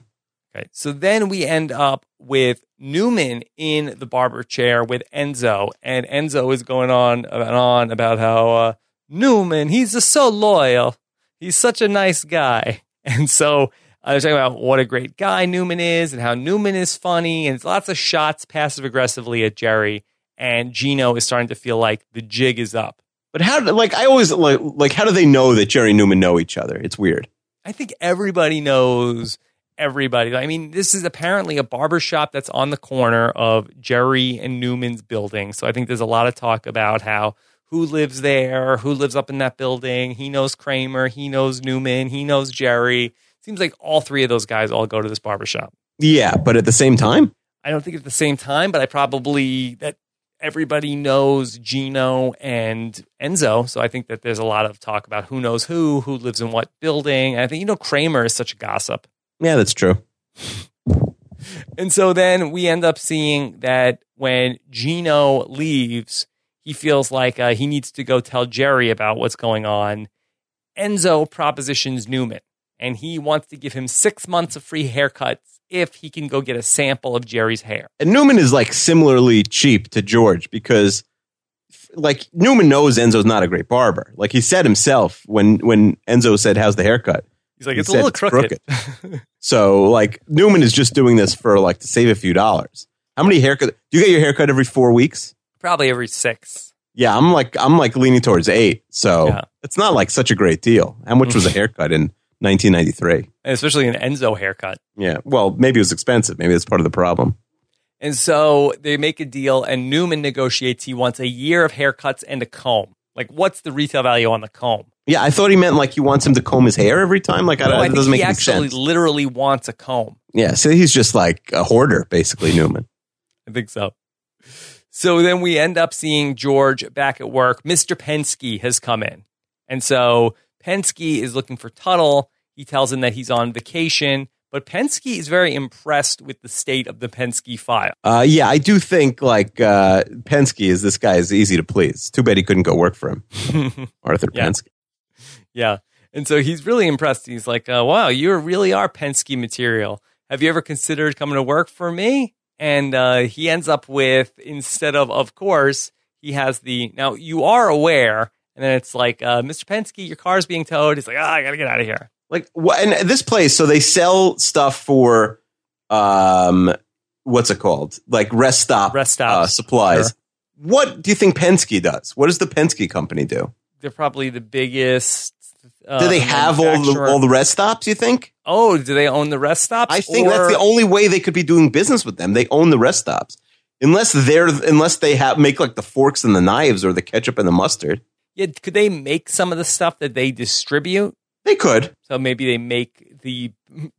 Okay. So then we end up with Newman in the barber chair with Enzo, and Enzo is going on and on about how uh, Newman, he's just so loyal. He's such a nice guy. And so Uh, I was talking about what a great guy Newman is and how Newman is funny, and it's lots of shots passive aggressively at Jerry. And Gino is starting to feel like the jig is up. But how? do- Like I always like like how do they know that Jerry and Newman know each other? It's weird. I think everybody knows everybody. I mean, this is apparently a barber shop that's on the corner of Jerry and Newman's building. So I think there's a lot of talk about how who lives there, who lives up in that building. He knows Kramer, he knows Newman, he knows Jerry. Seems like all three of those guys all go to this barber shop. Yeah, but at the same time, I don't think at the same time, but I probably that everybody knows Gino and Enzo. So I think that there's a lot of talk about who knows who, who lives in what building. And I think you know Kramer is such a gossip. yeah, that's true. And so then we end up seeing that when Gino leaves, he feels like uh, he needs to go tell Jerry about what's going on. Enzo propositions Newman, and he wants to give him six months of free haircuts if he can go get a sample of Jerry's hair. And Newman is like similarly cheap to George because like Newman knows Enzo's not a great barber. Like he said himself when when Enzo said, "How's the haircut?" He's like, He it's a little it's crooked. So like Newman is just doing this for like to save a few dollars. How many haircut? Do you get your haircut every four weeks? Probably every six. Yeah, I'm like I'm like leaning towards eight. So Yeah. it's not like such a great deal. How much was a haircut in 1993? Especially an Enzo haircut. Yeah, well, maybe it was expensive. Maybe that's part of the problem. And so they make a deal, and Newman negotiates. He wants a year of haircuts and a comb. Like, what's the retail value on the comb? Yeah, I thought he meant like he wants him to comb his hair every time. Like I No, don't, I it doesn't he make any actually literally wants a comb. Yeah, so he's just like a hoarder, basically, Newman. I think so. So then we end up seeing George back at work. Mr. Penske has come in. And so Penske is looking for Tuttle. He tells him that he's on vacation, but Penske is very impressed with the state of the Penske file. Uh, yeah, I do think like uh, Penske is this guy is easy to please. Too bad he couldn't go work for him, Arthur Yeah. Penske. Yeah. And so he's really impressed. He's like, uh, wow, you really are Penske material. Have you ever considered coming to work for me? And uh, he ends up with, instead of, of course, he has the, now you are aware. And then it's like, uh, Mr. Penske, your car's being towed. He's like, ah, I got to get out of here. Like, and this place, so they sell stuff for, um, what's it called? Like rest stop, Rest uh, supplies. Sure. What do you think Penske does? What does the Penske company do? They're probably the biggest. Uh, Do they have all the all the rest stops? You think? Oh, do they own the rest stops? I think that's the only way they could be doing business with them. They own the rest stops, unless they're unless they have make like the forks and the knives or the ketchup and the mustard. Yeah, could they make some of the stuff that they distribute? They could. So maybe they make the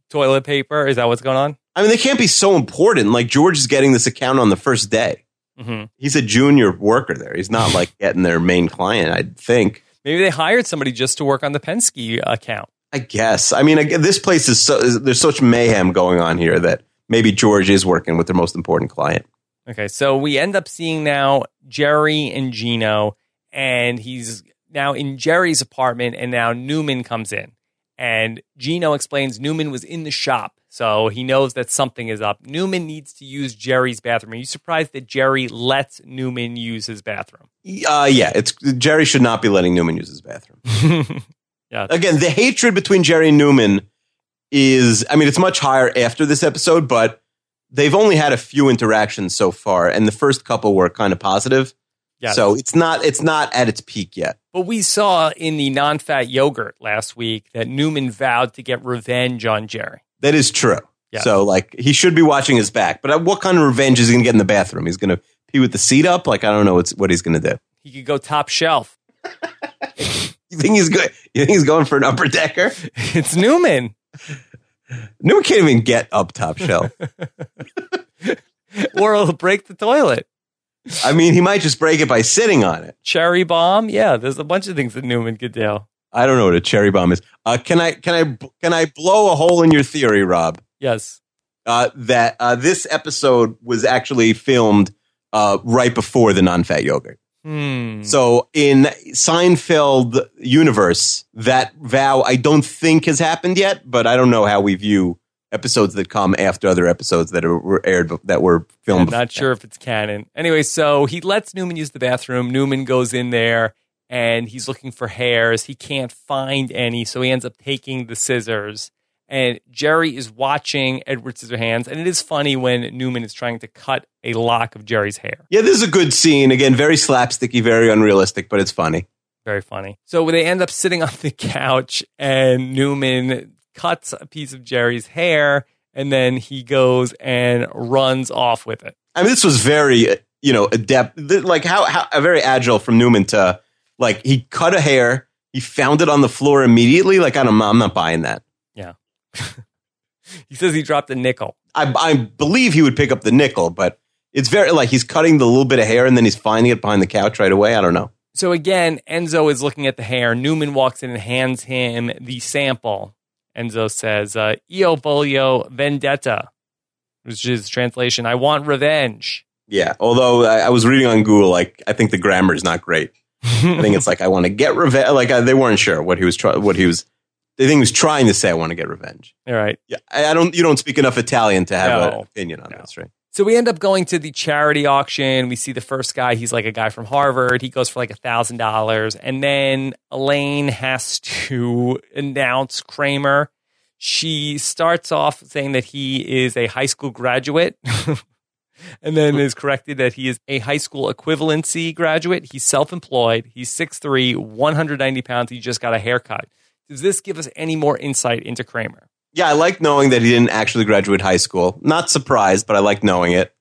toilet paper. Is that what's going on? I mean, they can't be so important. Like George is getting this account on the first day. hmm He's a junior worker there. He's not like getting their main client. I think. Maybe they hired somebody just to work on the Penske account. I guess. I mean, this place is so is, there's such mayhem going on here that maybe George is working with their most important client. Okay, so we end up seeing now Jerry and Gino, and he's now in Jerry's apartment, and now Newman comes in. And Gino explains Newman was in the shop, so he knows that something is up. Newman needs to use Jerry's bathroom. Are you surprised that Jerry lets Newman use his bathroom? Uh, yeah, it's Jerry should not be letting Newman use his bathroom. yeah, Again, the hatred between Jerry and Newman is, I mean, it's much higher after this episode, but they've only had a few interactions so far, and the first couple were kind of positive. yeah. So it's not it's not at its peak yet. But we saw in the non-fat yogurt last week that Newman vowed to get revenge on Jerry. That is true. Yeah. So like he should be watching his back. But uh, what kind of revenge is he gonna get in the bathroom? He's gonna pee with the seat up? Like I don't know what's, what he's gonna do. He could go top shelf. You think he's good? You think he's going for an upper decker? It's Newman. Newman can't even get up top shelf. or he'll break the toilet. I mean, he might just break it by sitting on it. Cherry bomb. Yeah, there's a bunch of things that Newman could do. I don't know what a cherry bomb is. Uh, can I can I can I blow a hole in your theory, Rob? Yes. Uh, that uh, this episode was actually filmed uh, right before the non-fat yogurt. Hmm. So in Seinfeld universe, that vow I don't think has happened yet, but I don't know how we view episodes that come after other episodes that were aired that were filmed. I'm not sure if it's canon. Anyway, so he lets Newman use the bathroom. Newman goes in there and he's looking for hairs. He can't find any, so he ends up taking the scissors. And Jerry is watching Edward Scissorhands, and it is funny when Newman is trying to cut a lock of Jerry's hair. Yeah, this is a good scene. Again, very slapsticky, very unrealistic, but it's funny. Very funny. So they end up sitting on the couch, and Newman cuts a piece of Jerry's hair, and then he goes and runs off with it. I mean, this was very, you know, adept, like how, how very agile from Newman to like he cut a hair, he found it on the floor immediately. Like I don't, I'm not buying that. Yeah. he says he dropped a nickel. I, I believe he would pick up the nickel, but it's very like he's cutting the little bit of hair and then he's finding it behind the couch right away. I don't know. So again, Enzo is looking at the hair. Newman walks in and hands him the sample. Enzo says, uh, "Io voglio vendetta," which is translation, "I want revenge." Yeah, although I, I was reading on Google, like I think the grammar is not great. I think it's like I want to get revenge. Like uh, they weren't sure what he was trying. What he was. They think he was trying to say. I want to get revenge. All right. Yeah, I, I don't. You don't speak enough Italian to have No. an opinion on No. this, right? So we end up going to the charity auction. We see the first guy. He's like a guy from Harvard. He goes for like a thousand dollars, and then Elaine has to announce Kramer. She starts off saying that he is a high school graduate, and then is corrected that he is a high school equivalency graduate. He's self-employed. He's 6'3", 190 pounds. He just got a haircut. Does this give us any more insight into Kramer? Yeah, I like knowing that he didn't actually graduate high school. Not surprised, but I like knowing it.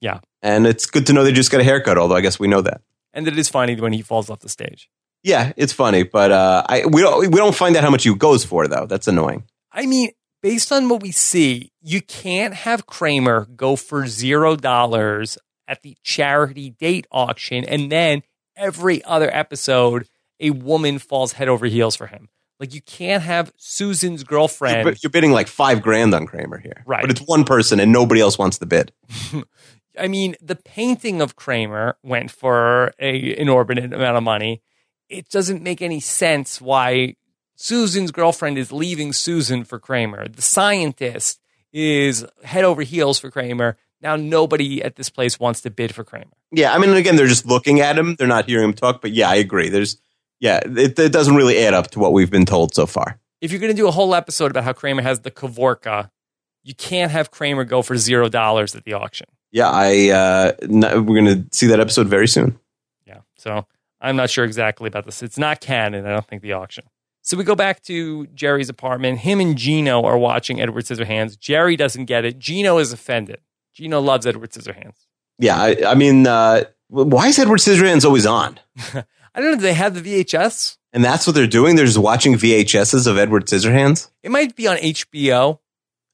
Yeah. And it's good to know they just got a haircut, although I guess we know that. And that it is funny when he falls off the stage. Yeah, it's funny, but uh, I we don't we don't find out how much he goes for though. That's annoying. I mean, based on what we see, you can't have Kramer go for zero dollars at the charity date auction, and then every other episode, a woman falls head over heels for him. Like you can't have Susan's girlfriend. But you're bidding like five grand on Kramer here, Right. But it's one person, and nobody else wants the bid. I mean, the painting of Kramer went for a inordinate amount of money. It doesn't make any sense why Susan's girlfriend is leaving Susan for Kramer. The scientist is head over heels for Kramer. Now nobody at this place wants to bid for Kramer. Yeah, I mean, again, they're just looking at him; they're not hearing him talk. But yeah, I agree. There's yeah, it, it doesn't really add up to what we've been told so far. If you're going to do a whole episode about how Kramer has the Kavorka, you can't have Kramer go for zero dollars at the auction. Yeah, I uh, we're gonna see that episode very soon. Yeah. So I'm not sure exactly about this. It's not canon. I don't think the auction. So we go back to Jerry's apartment. Him and Gino are watching Edward Scissorhands. Jerry doesn't get it. Gino is offended. Gino loves Edward Scissorhands. Yeah, I, I mean, uh, why is Edward Scissorhands always on? I don't know. Do they have the VHS? And that's what they're doing. They're just watching VHSs of Edward Scissorhands. It might be on HBO.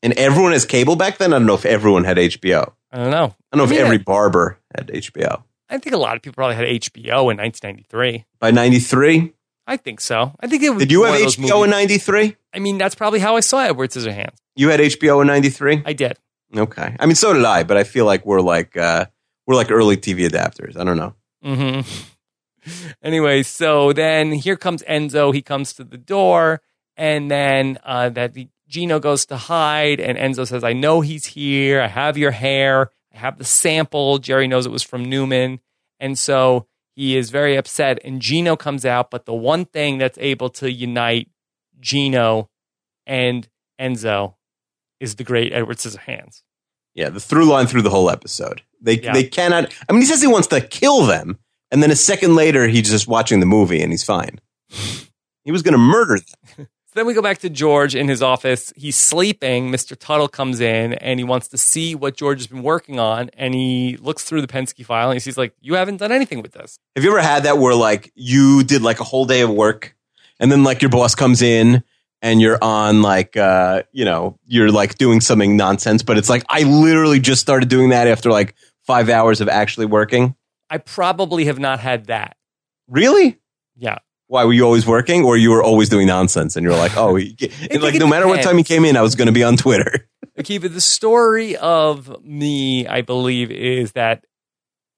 And everyone has cable back then. I don't know if everyone had HBO. I don't know. I don't know I mean, if every barber had HBO. I think a lot of people probably had HBO in 1993. By '93, I think so. I think it was did you have HBO in movies- '93? I mean, that's probably how I saw Edward Scissorhands. You had HBO in '93. I did. Okay. I mean, so did I, but I feel like we're like uh, we're like early TV adapters. I don't know. hmm anyway, so then here comes Enzo. He comes to the door, and then uh, that the Gino goes to hide, and Enzo says, "I know he's here. I have your hair. I have the sample." Jerry knows it was from Newman, and so he is very upset. And Gino comes out, but the one thing that's able to unite Gino and Enzo is the great Edward Scissorhands. Yeah, the through line through the whole episode. They Yeah. they cannot. I mean, he says he wants to kill them, and then a second later, he's just watching the movie and he's fine. He was going to murder them. So then we go back to George in his office. He's sleeping. Mr. Tuttle comes in and he wants to see what George has been working on. And he looks through the Penske file and he sees, like, you haven't done anything with this. Have you ever had that where like you did like a whole day of work and then like your boss comes in and you're on like uh you know you're like doing something nonsense but it's like I literally just started doing that after like 5 hours of actually working. I probably have not had that. Really? Yeah. Why were you always working or you were always doing nonsense and you're like, "Oh, he- like no matter what time he came in, I was going to be on Twitter." Akiva, the story of me, I believe, is that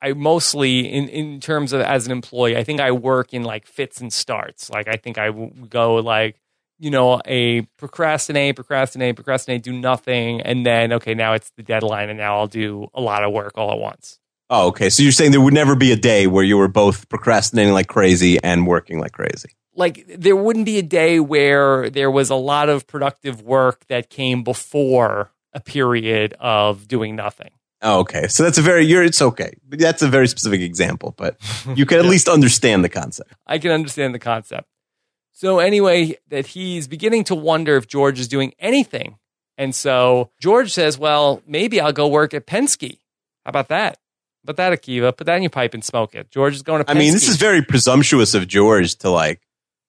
I mostly, in, in terms of as an employee, I think I work in like fits and starts. Like, I think I go like, you know, a procrastinate, procrastinate, procrastinate, do nothing. And then, okay, now it's the deadline and now I'll do a lot of work all at once. Oh, okay. So you're saying there would never be a day where you were both procrastinating like crazy and working like crazy. Like, there wouldn't be a day where there was a lot of productive work that came before a period of doing nothing. Oh, okay. So that's a very you're it's okay. But that's a very specific example, but you can at least understand the concept. I can understand the concept. So anyway, that he's beginning to wonder if George is doing anything. And so George says, well, maybe I'll go work at Penske. How about that? About that, Akiva? Put that in your pipe and smoke it. George is going to I mean, this is very presumptuous of George to like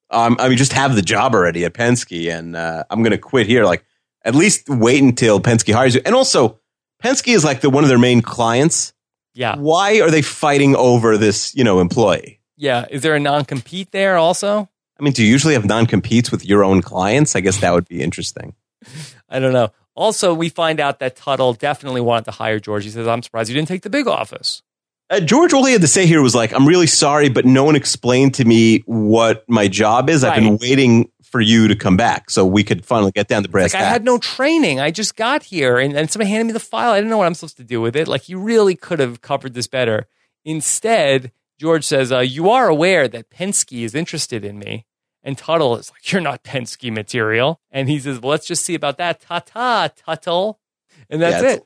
um I mean just have the job already at Penske and uh, I'm going to quit here like at least wait until Penske hires you. And also Penske is like the one of their main clients. Yeah. Why are they fighting over this, you know, employee? Yeah. Is there a non compete there also? I mean, do you usually have non-competes with your own clients? I guess that would be interesting. I don't know. Also, we find out that Tuttle definitely wanted to hire George. He says, I'm surprised you didn't take the big office. Uh, George, all he had to say here was like, "I'm really sorry, but no one explained to me what my job is. I've been waiting for you to come back so we could finally get down to brass Like, I had no training. I just got here and, and somebody handed me the file. I didn't know what I'm supposed to do with it. Like, you really could have covered this better. Instead, George says, uh, You are aware that Penske is interested in me. And Tuttle is like, You're not Penske material. And he says, Well, let's just see about that. Ta ta, Tuttle. And that's Yeah, it.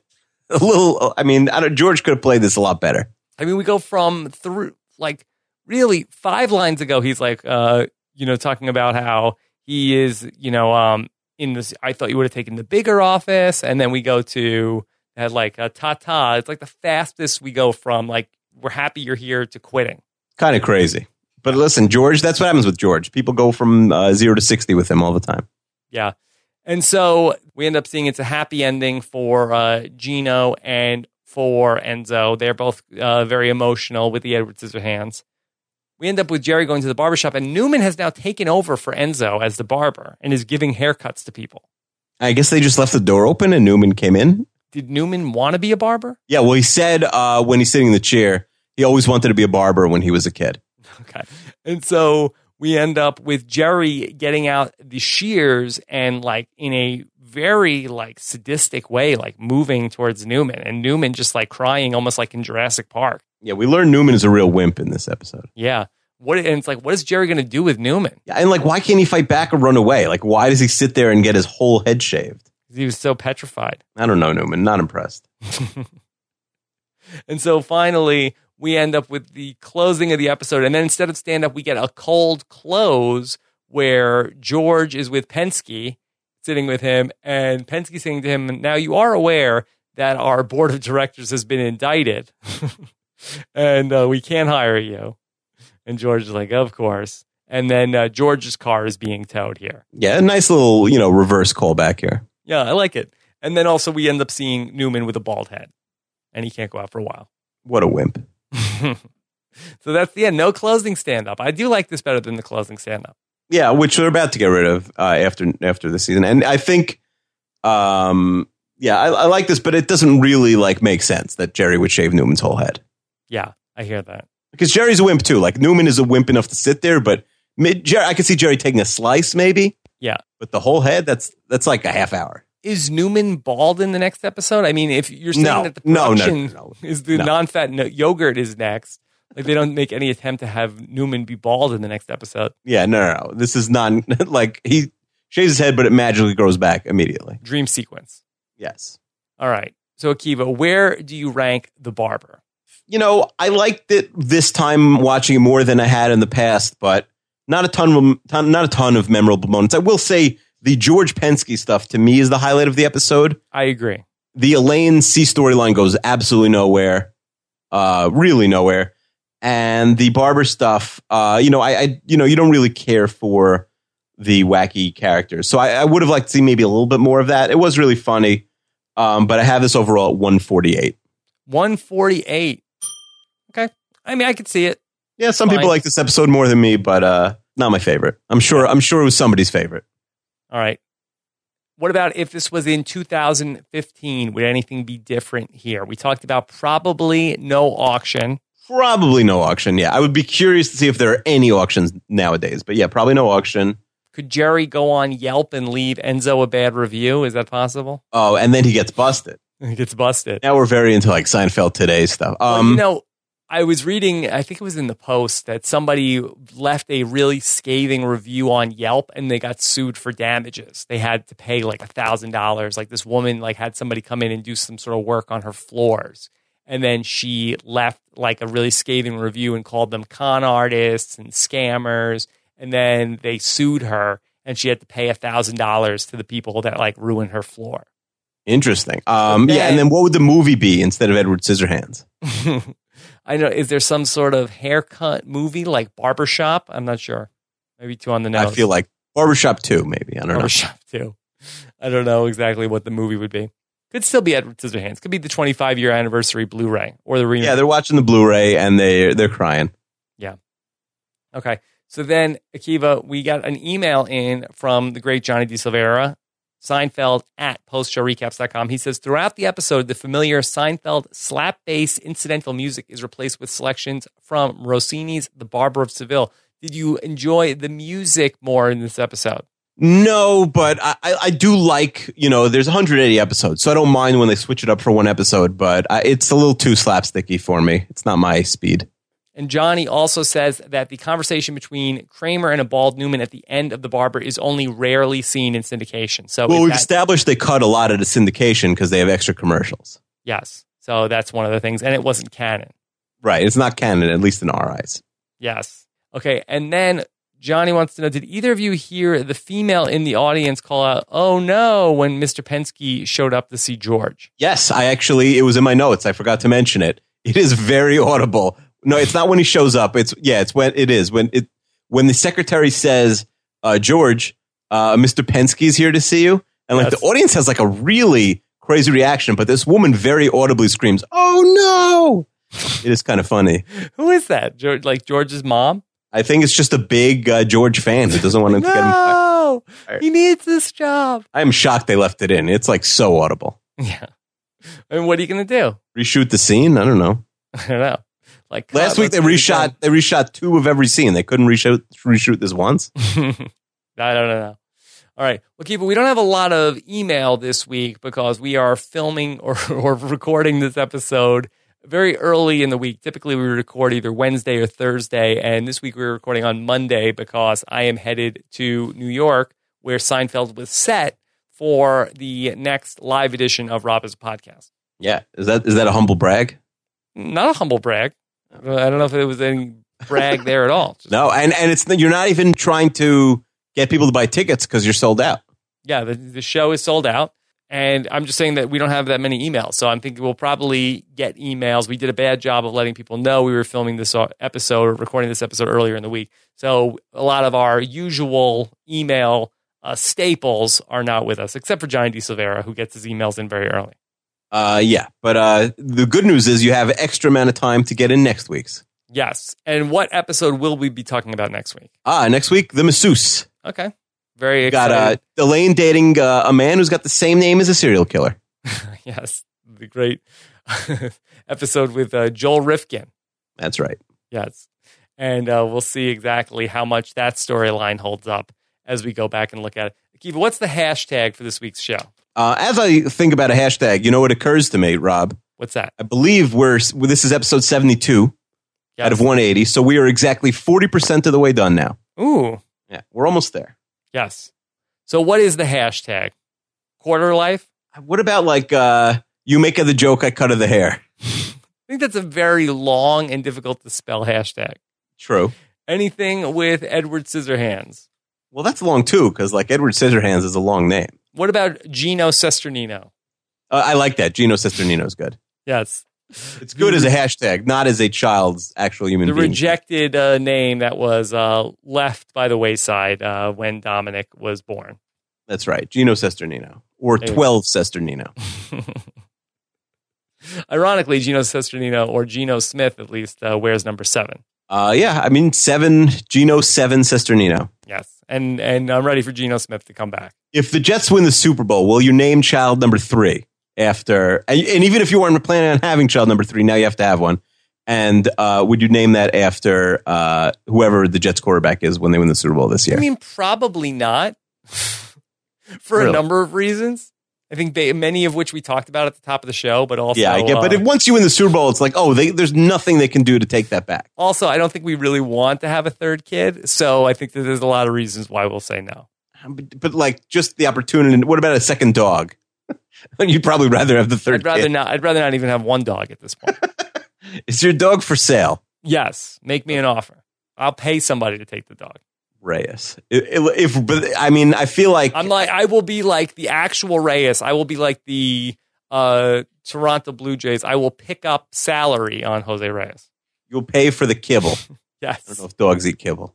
a little. I mean, I don't, George could have played this a lot better. I mean, we go from through like really five lines ago. He's like, uh, you know, talking about how he is, you know, um, in this. I thought you would have taken the bigger office, and then we go to that like a ta ta. It's like the fastest we go from like we're happy you're here to quitting. Kind of crazy. But listen, George, that's what happens with George. People go from uh, zero to sixty with him all the time. Yeah. And so we end up seeing it's a happy ending for uh, Gino and for Enzo. They're both uh, very emotional with the Edward Scissorhands. We end up with Jerry going to the barbershop, and Newman has now taken over for Enzo as the barber and is giving haircuts to people. I guess they just left the door open and Newman came in. Did Newman want to be a barber? Yeah, well, he said uh, when he's sitting in the chair, he always wanted to be a barber when he was a kid. Okay. And so we end up with Jerry getting out the shears and like in a very like sadistic way, like moving towards Newman and Newman just like crying almost like in Jurassic Park. Yeah, we learned Newman is a real wimp in this episode. Yeah. What and it's like, what is Jerry gonna do with Newman? Yeah, and like, why can't he fight back or run away? Like, why does he sit there and get his whole head shaved? He was so petrified. I don't know, Newman. Not impressed. And so finally, we end up with the closing of the episode. And then instead of stand up, we get a cold close where George is with Penske, sitting with him, and Penske saying to him, Now you are aware that our board of directors has been indicted and uh, we can't hire you. And George is like, Of course. And then uh, George's car is being towed here. Yeah, a nice little, you know, reverse callback here. Yeah, I like it. And then also, we end up seeing Newman with a bald head, and he can't go out for a while. What a wimp. so that's the end. No closing stand up. I do like this better than the closing stand up. Yeah, which they're about to get rid of uh, after after the season, and I think, um, yeah, I, I like this, but it doesn't really like make sense that Jerry would shave Newman's whole head Yeah, I hear that. because Jerry's a wimp too. Like Newman is a wimp enough to sit there, but mid, Jerry, I could see Jerry taking a slice maybe, Yeah. but the whole head that's that's like a half hour. Is Newman bald in the next episode? I mean, if you're saying No, that the no, no, no, is the No. non-fat no- yogurt is next, like they don't make any attempt to have Newman be bald in the next episode. Yeah, no, no, no. This is not like he shaves his head, but it magically grows back immediately. Dream sequence. Yes. All right. So Akiva, where do you rank the barber? you know, I liked it this time watching it more than I had in the past, but not a ton of ton, not a ton of memorable moments. I will say the George Penske stuff to me is the highlight of the episode. I agree. The Elaine C storyline goes absolutely nowhere, uh, really nowhere, and the Barber stuff. Uh, you know, I, I, you know, you don't really care for the wacky characters, so I, I would have liked to see maybe a little bit more of that. It was really funny, um, but I have this overall at one forty eight. 148. Okay. I mean, I could see it. Yeah, some Fine. people like this episode more than me, but uh, not my favorite. I'm sure. I'm sure it was somebody's favorite. All right. What about if this was in 2015? Would anything be different here? We talked about probably no auction. Probably no auction. Yeah, I would be curious to see if there are any auctions nowadays. But yeah, probably no auction. Could Jerry go on Yelp and leave Enzo a bad review? Is that possible? Oh, and then he gets busted. He gets busted. Now we're very into like Seinfeld today stuff. Well, Um, you know, I was reading, I think it was in the Post, that somebody left a really scathing review on Yelp and they got sued for damages. They had to pay like a thousand dollars. Like this woman, like had somebody come in and do some sort of work on her floors, and then she left like a really scathing review and called them con artists and scammers. And then they sued her, and she had to pay a thousand dollars to the people that like ruined her floor. interesting. Um, But yeah, and then- then what would the movie be instead of Edward Scissorhands? I know. Is there some sort of haircut movie like Barbershop? I'm not sure. Maybe two on the nose. I feel like Barbershop Two, maybe. I don't know. Barbershop too. I don't know exactly what the movie would be. Could still be Edward Scissorhands. Could be the 25 year anniversary Blu-ray or the remake. Yeah, they're watching the Blu-ray and they they're crying. Yeah. Okay. So then, Akiva, we got an email in from the great Johnny D. Silvera, Seinfeld at postshowrecaps.com. He says, throughout the episode, the familiar Seinfeld slap bass incidental music is replaced with selections from Rossini's The Barber of Seville. Did you enjoy the music more in this episode? No, but I, I do like, you know, there's 180 episodes, so I don't mind when they switch it up for one episode, but I, it's a little too slapsticky for me. It's not my speed. And Johnny also says that the conversation between Kramer and a bald Newman at the end of The Barber is only rarely seen in syndication. So, Well, we've that- established they cut a lot of the syndication because they have extra commercials. yes. So that's one of the things. And it wasn't canon. Right. It's not canon, at least in our eyes. Yes. Okay. And then Johnny wants to know Did either of you hear the female in the audience call out, oh no, when Mr. Penske showed up to see George? Yes, I actually, it was in my notes. I forgot to mention it. It is very audible. No, it's not when he shows up. It's, yeah, it's when it is. When it, when the secretary says, uh, George, uh, Mr. Penske's here to see you. And like Yes. the audience has like a really crazy reaction, but this woman very audibly screams, oh no. It is kind of funny. Who is that? George, like George's mom? I think it's just a big uh, George fan who doesn't want him to get him. No, he needs this job. I am shocked they left it in. It's like so audible. Yeah. And what are you going to do? Reshoot the scene? I don't know. I don't know. Like Last cut, week they let's get it reshot they reshot two of every scene. They couldn't reshoot reshoot this once. I don't know. All right. Well, Kiva, we don't have a lot of email this week because we are filming or, or recording this episode very early in the week. Typically, we record either Wednesday or Thursday. And this week, we we're recording on Monday because I am headed to New York where Seinfeld was set for the next live edition of Rob Has a Podcast. Yeah, is that is that a humble brag? Not a humble brag. I don't know if there was any brag there at all. Just- No, and and it's you're not even trying to get people to buy tickets because you're sold out. yeah, the, the show is sold out. And I'm just saying that we don't have that many emails. So I'm thinking we'll probably get emails. We did a bad job of letting people know we were filming this uh, episode or recording this episode earlier in the week. So a lot of our usual email uh, staples are not with us, except for Johnny D. Silvera, who gets his emails in very early. Uh, yeah, but uh, the good news is you have extra amount of time to get in next week's. Yes. And what episode will we be talking about next week? Ah, next week the masseuse Okay. Very We got uh, Elaine dating uh, a man who's got the same name as a serial killer. yes. The great episode with uh, Joel Rifkin. That's right. Yes. And uh, we'll see exactly how much that storyline holds up as we go back and look at it. Akiva, what's the hashtag for this week's show? Uh, as I think about a hashtag, you know what occurs to me, Rob? What's that? I believe we're this is episode seventy two Yes. out of one eighty, so we are exactly forty percent of the way done now. Ooh, Yeah, we're almost there. yes. So what is the hashtag? Quarter life? What about like uh, you make of the joke, I cut of the hair? I think that's a very long and difficult to spell hashtag. True. Anything with Edward Scissorhands. Well, that's long too, because like Edward Scissorhands is a long name. What about Geno Cesternino? Uh, I like that. Geno Cesternino is good. Yes. It's good as a hashtag, not as a child's actual human The being. rejected uh, name that was uh, left by the wayside uh, when Dominic was born. That's right. Geno Cesternino. Or There you 12 Sesternino. Ironically, Geno Cesternino or Geno Smith at least uh, wears number seven. Uh, yeah, I mean, seven, Geno 7 Cesternino. Yes, and and I'm ready for Geno Smith to come back. If the Jets win the Super Bowl, will you name child number three after, and, and even if you weren't planning on having child number three, now you have to have one. And uh, would you name that after uh, whoever the Jets quarterback is when they win the Super Bowl this year? I mean, probably not, for Really? a number of reasons. I think they, many of which we talked about at the top of the show, but also, yeah, I get. But uh, if, once you win the Super Bowl, it's like, oh, they, there's nothing they can do to take that back. also, I don't think we really want to have a third kid. So I think that there's a lot of reasons why we'll say no. But, but like, just the opportunity. What about a second dog? You'd probably rather have the 3rd I'd rather kid. not. I'd rather not even have one dog at this point. Is your dog for sale? yes, make me an offer. I'll pay somebody to take the dog. Reyes. If, if but I mean, I feel like I'm like, I will be like the actual Reyes. I will be like the uh, Toronto Blue Jays. I will pick up salary on Jose Reyes. you'll pay for the kibble. I don't know Yes, if dogs eat kibble.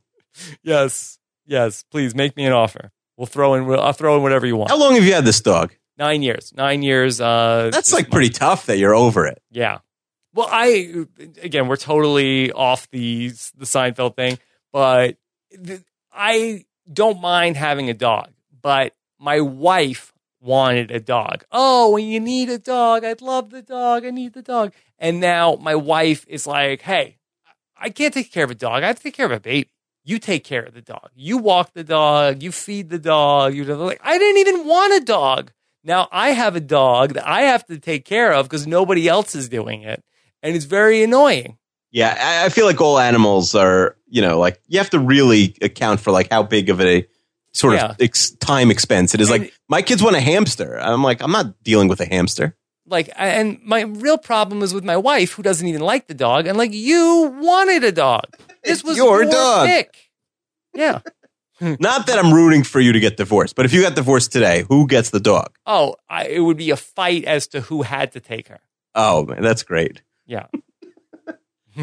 yes, yes. Please make me an offer. We'll throw in. I'll throw in whatever you want. How long have you had this dog? Nine years. Nine years. Uh, That's like month. pretty tough that you're over it. Yeah. Well, I again, we're totally off the the Seinfeld thing, but I don't mind having a dog. But my wife wanted a dog. Oh, when you need a dog, I'd love the dog. I need the dog. And now my wife is like, "Hey, I can't take care of a dog. I have to take care of a baby. You take care of the dog. You walk the dog. You feed the dog. You like. I didn't even want a dog. Now I have a dog that I have to take care of because nobody else is doing it, and it's very annoying. Yeah, I, I feel like all animals are, you know, like you have to really account for like how big of a sort Yeah. of ex- time expense it is. And- like my kids want a hamster. I'm like, I'm not dealing with a hamster. Like, and my real problem is with my wife, who doesn't even like the dog. And like, you wanted a dog. This was your your, dog. pick. Yeah. Not that I'm rooting for you to get divorced, but if you got divorced today, who gets the dog? Oh, I, it would be a fight as to who had to take her. Oh man, that's great. Yeah.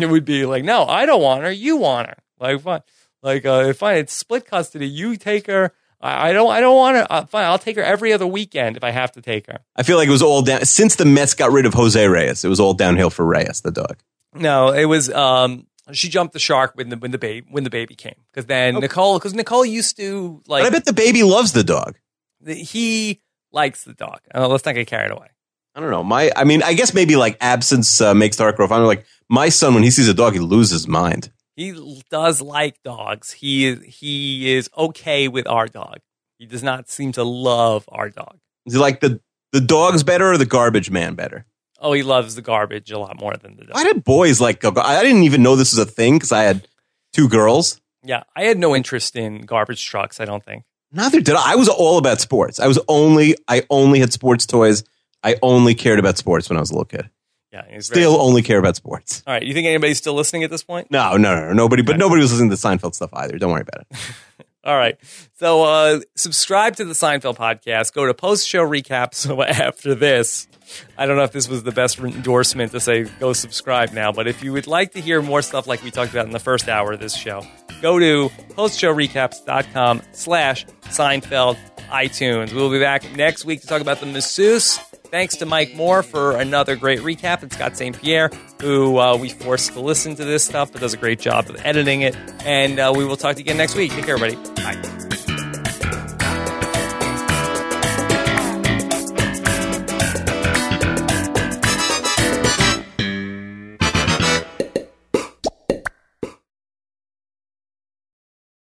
It would be like, no, I don't want her. You want her. Like, fine. Like, uh, fine. It's split custody. You take her. I, I don't. I don't want her. Uh, fine. I'll take her every other weekend if I have to take her. I feel like it was all down since the Mets got rid of Jose Reyes. It was all downhill for Reyes, the dog. No, it was. Um, she jumped the shark when the when the baby when the baby came because then Nicole because Nicole used to But I bet the baby loves the dog. the, he likes the dog. Uh, let's not get carried away. I don't know. My, I mean, I guess maybe like absence uh, makes the heart grow fonder. Like my son, when he sees a dog, he loses his mind. He does like dogs. He is he is okay with our dog. He does not seem to love our dog. Is he like the the dog's better or the garbage man better? Oh, he loves the garbage a lot more than the dog. Why did boys like? I didn't even know this was a thing because I had two girls. Yeah, I had no interest in garbage trucks. I don't think. Neither did I. I was all about sports. I was only I only had sports toys. I only cared about sports when I was a little kid. Yeah, he's very- Still only care about sports. All right. You think anybody's still listening at this point? No, no, no, no, nobody. But nobody was listening to Seinfeld stuff either. Don't worry about it. All right. So uh, subscribe to the Seinfeld podcast. Go to post show recaps So after this. I don't know if this was the best endorsement to say go subscribe now, but if you would like to hear more stuff like we talked about in the first hour of this show, go to postshowrecaps.com slash Seinfeld iTunes. We'll be back next week to talk about the masseuse. Thanks to Mike Moore for another great recap and Scott St. Pierre, who uh, we forced to listen to this stuff but does a great job of editing it. And uh, we will talk to you again next week. Take care, everybody. Bye.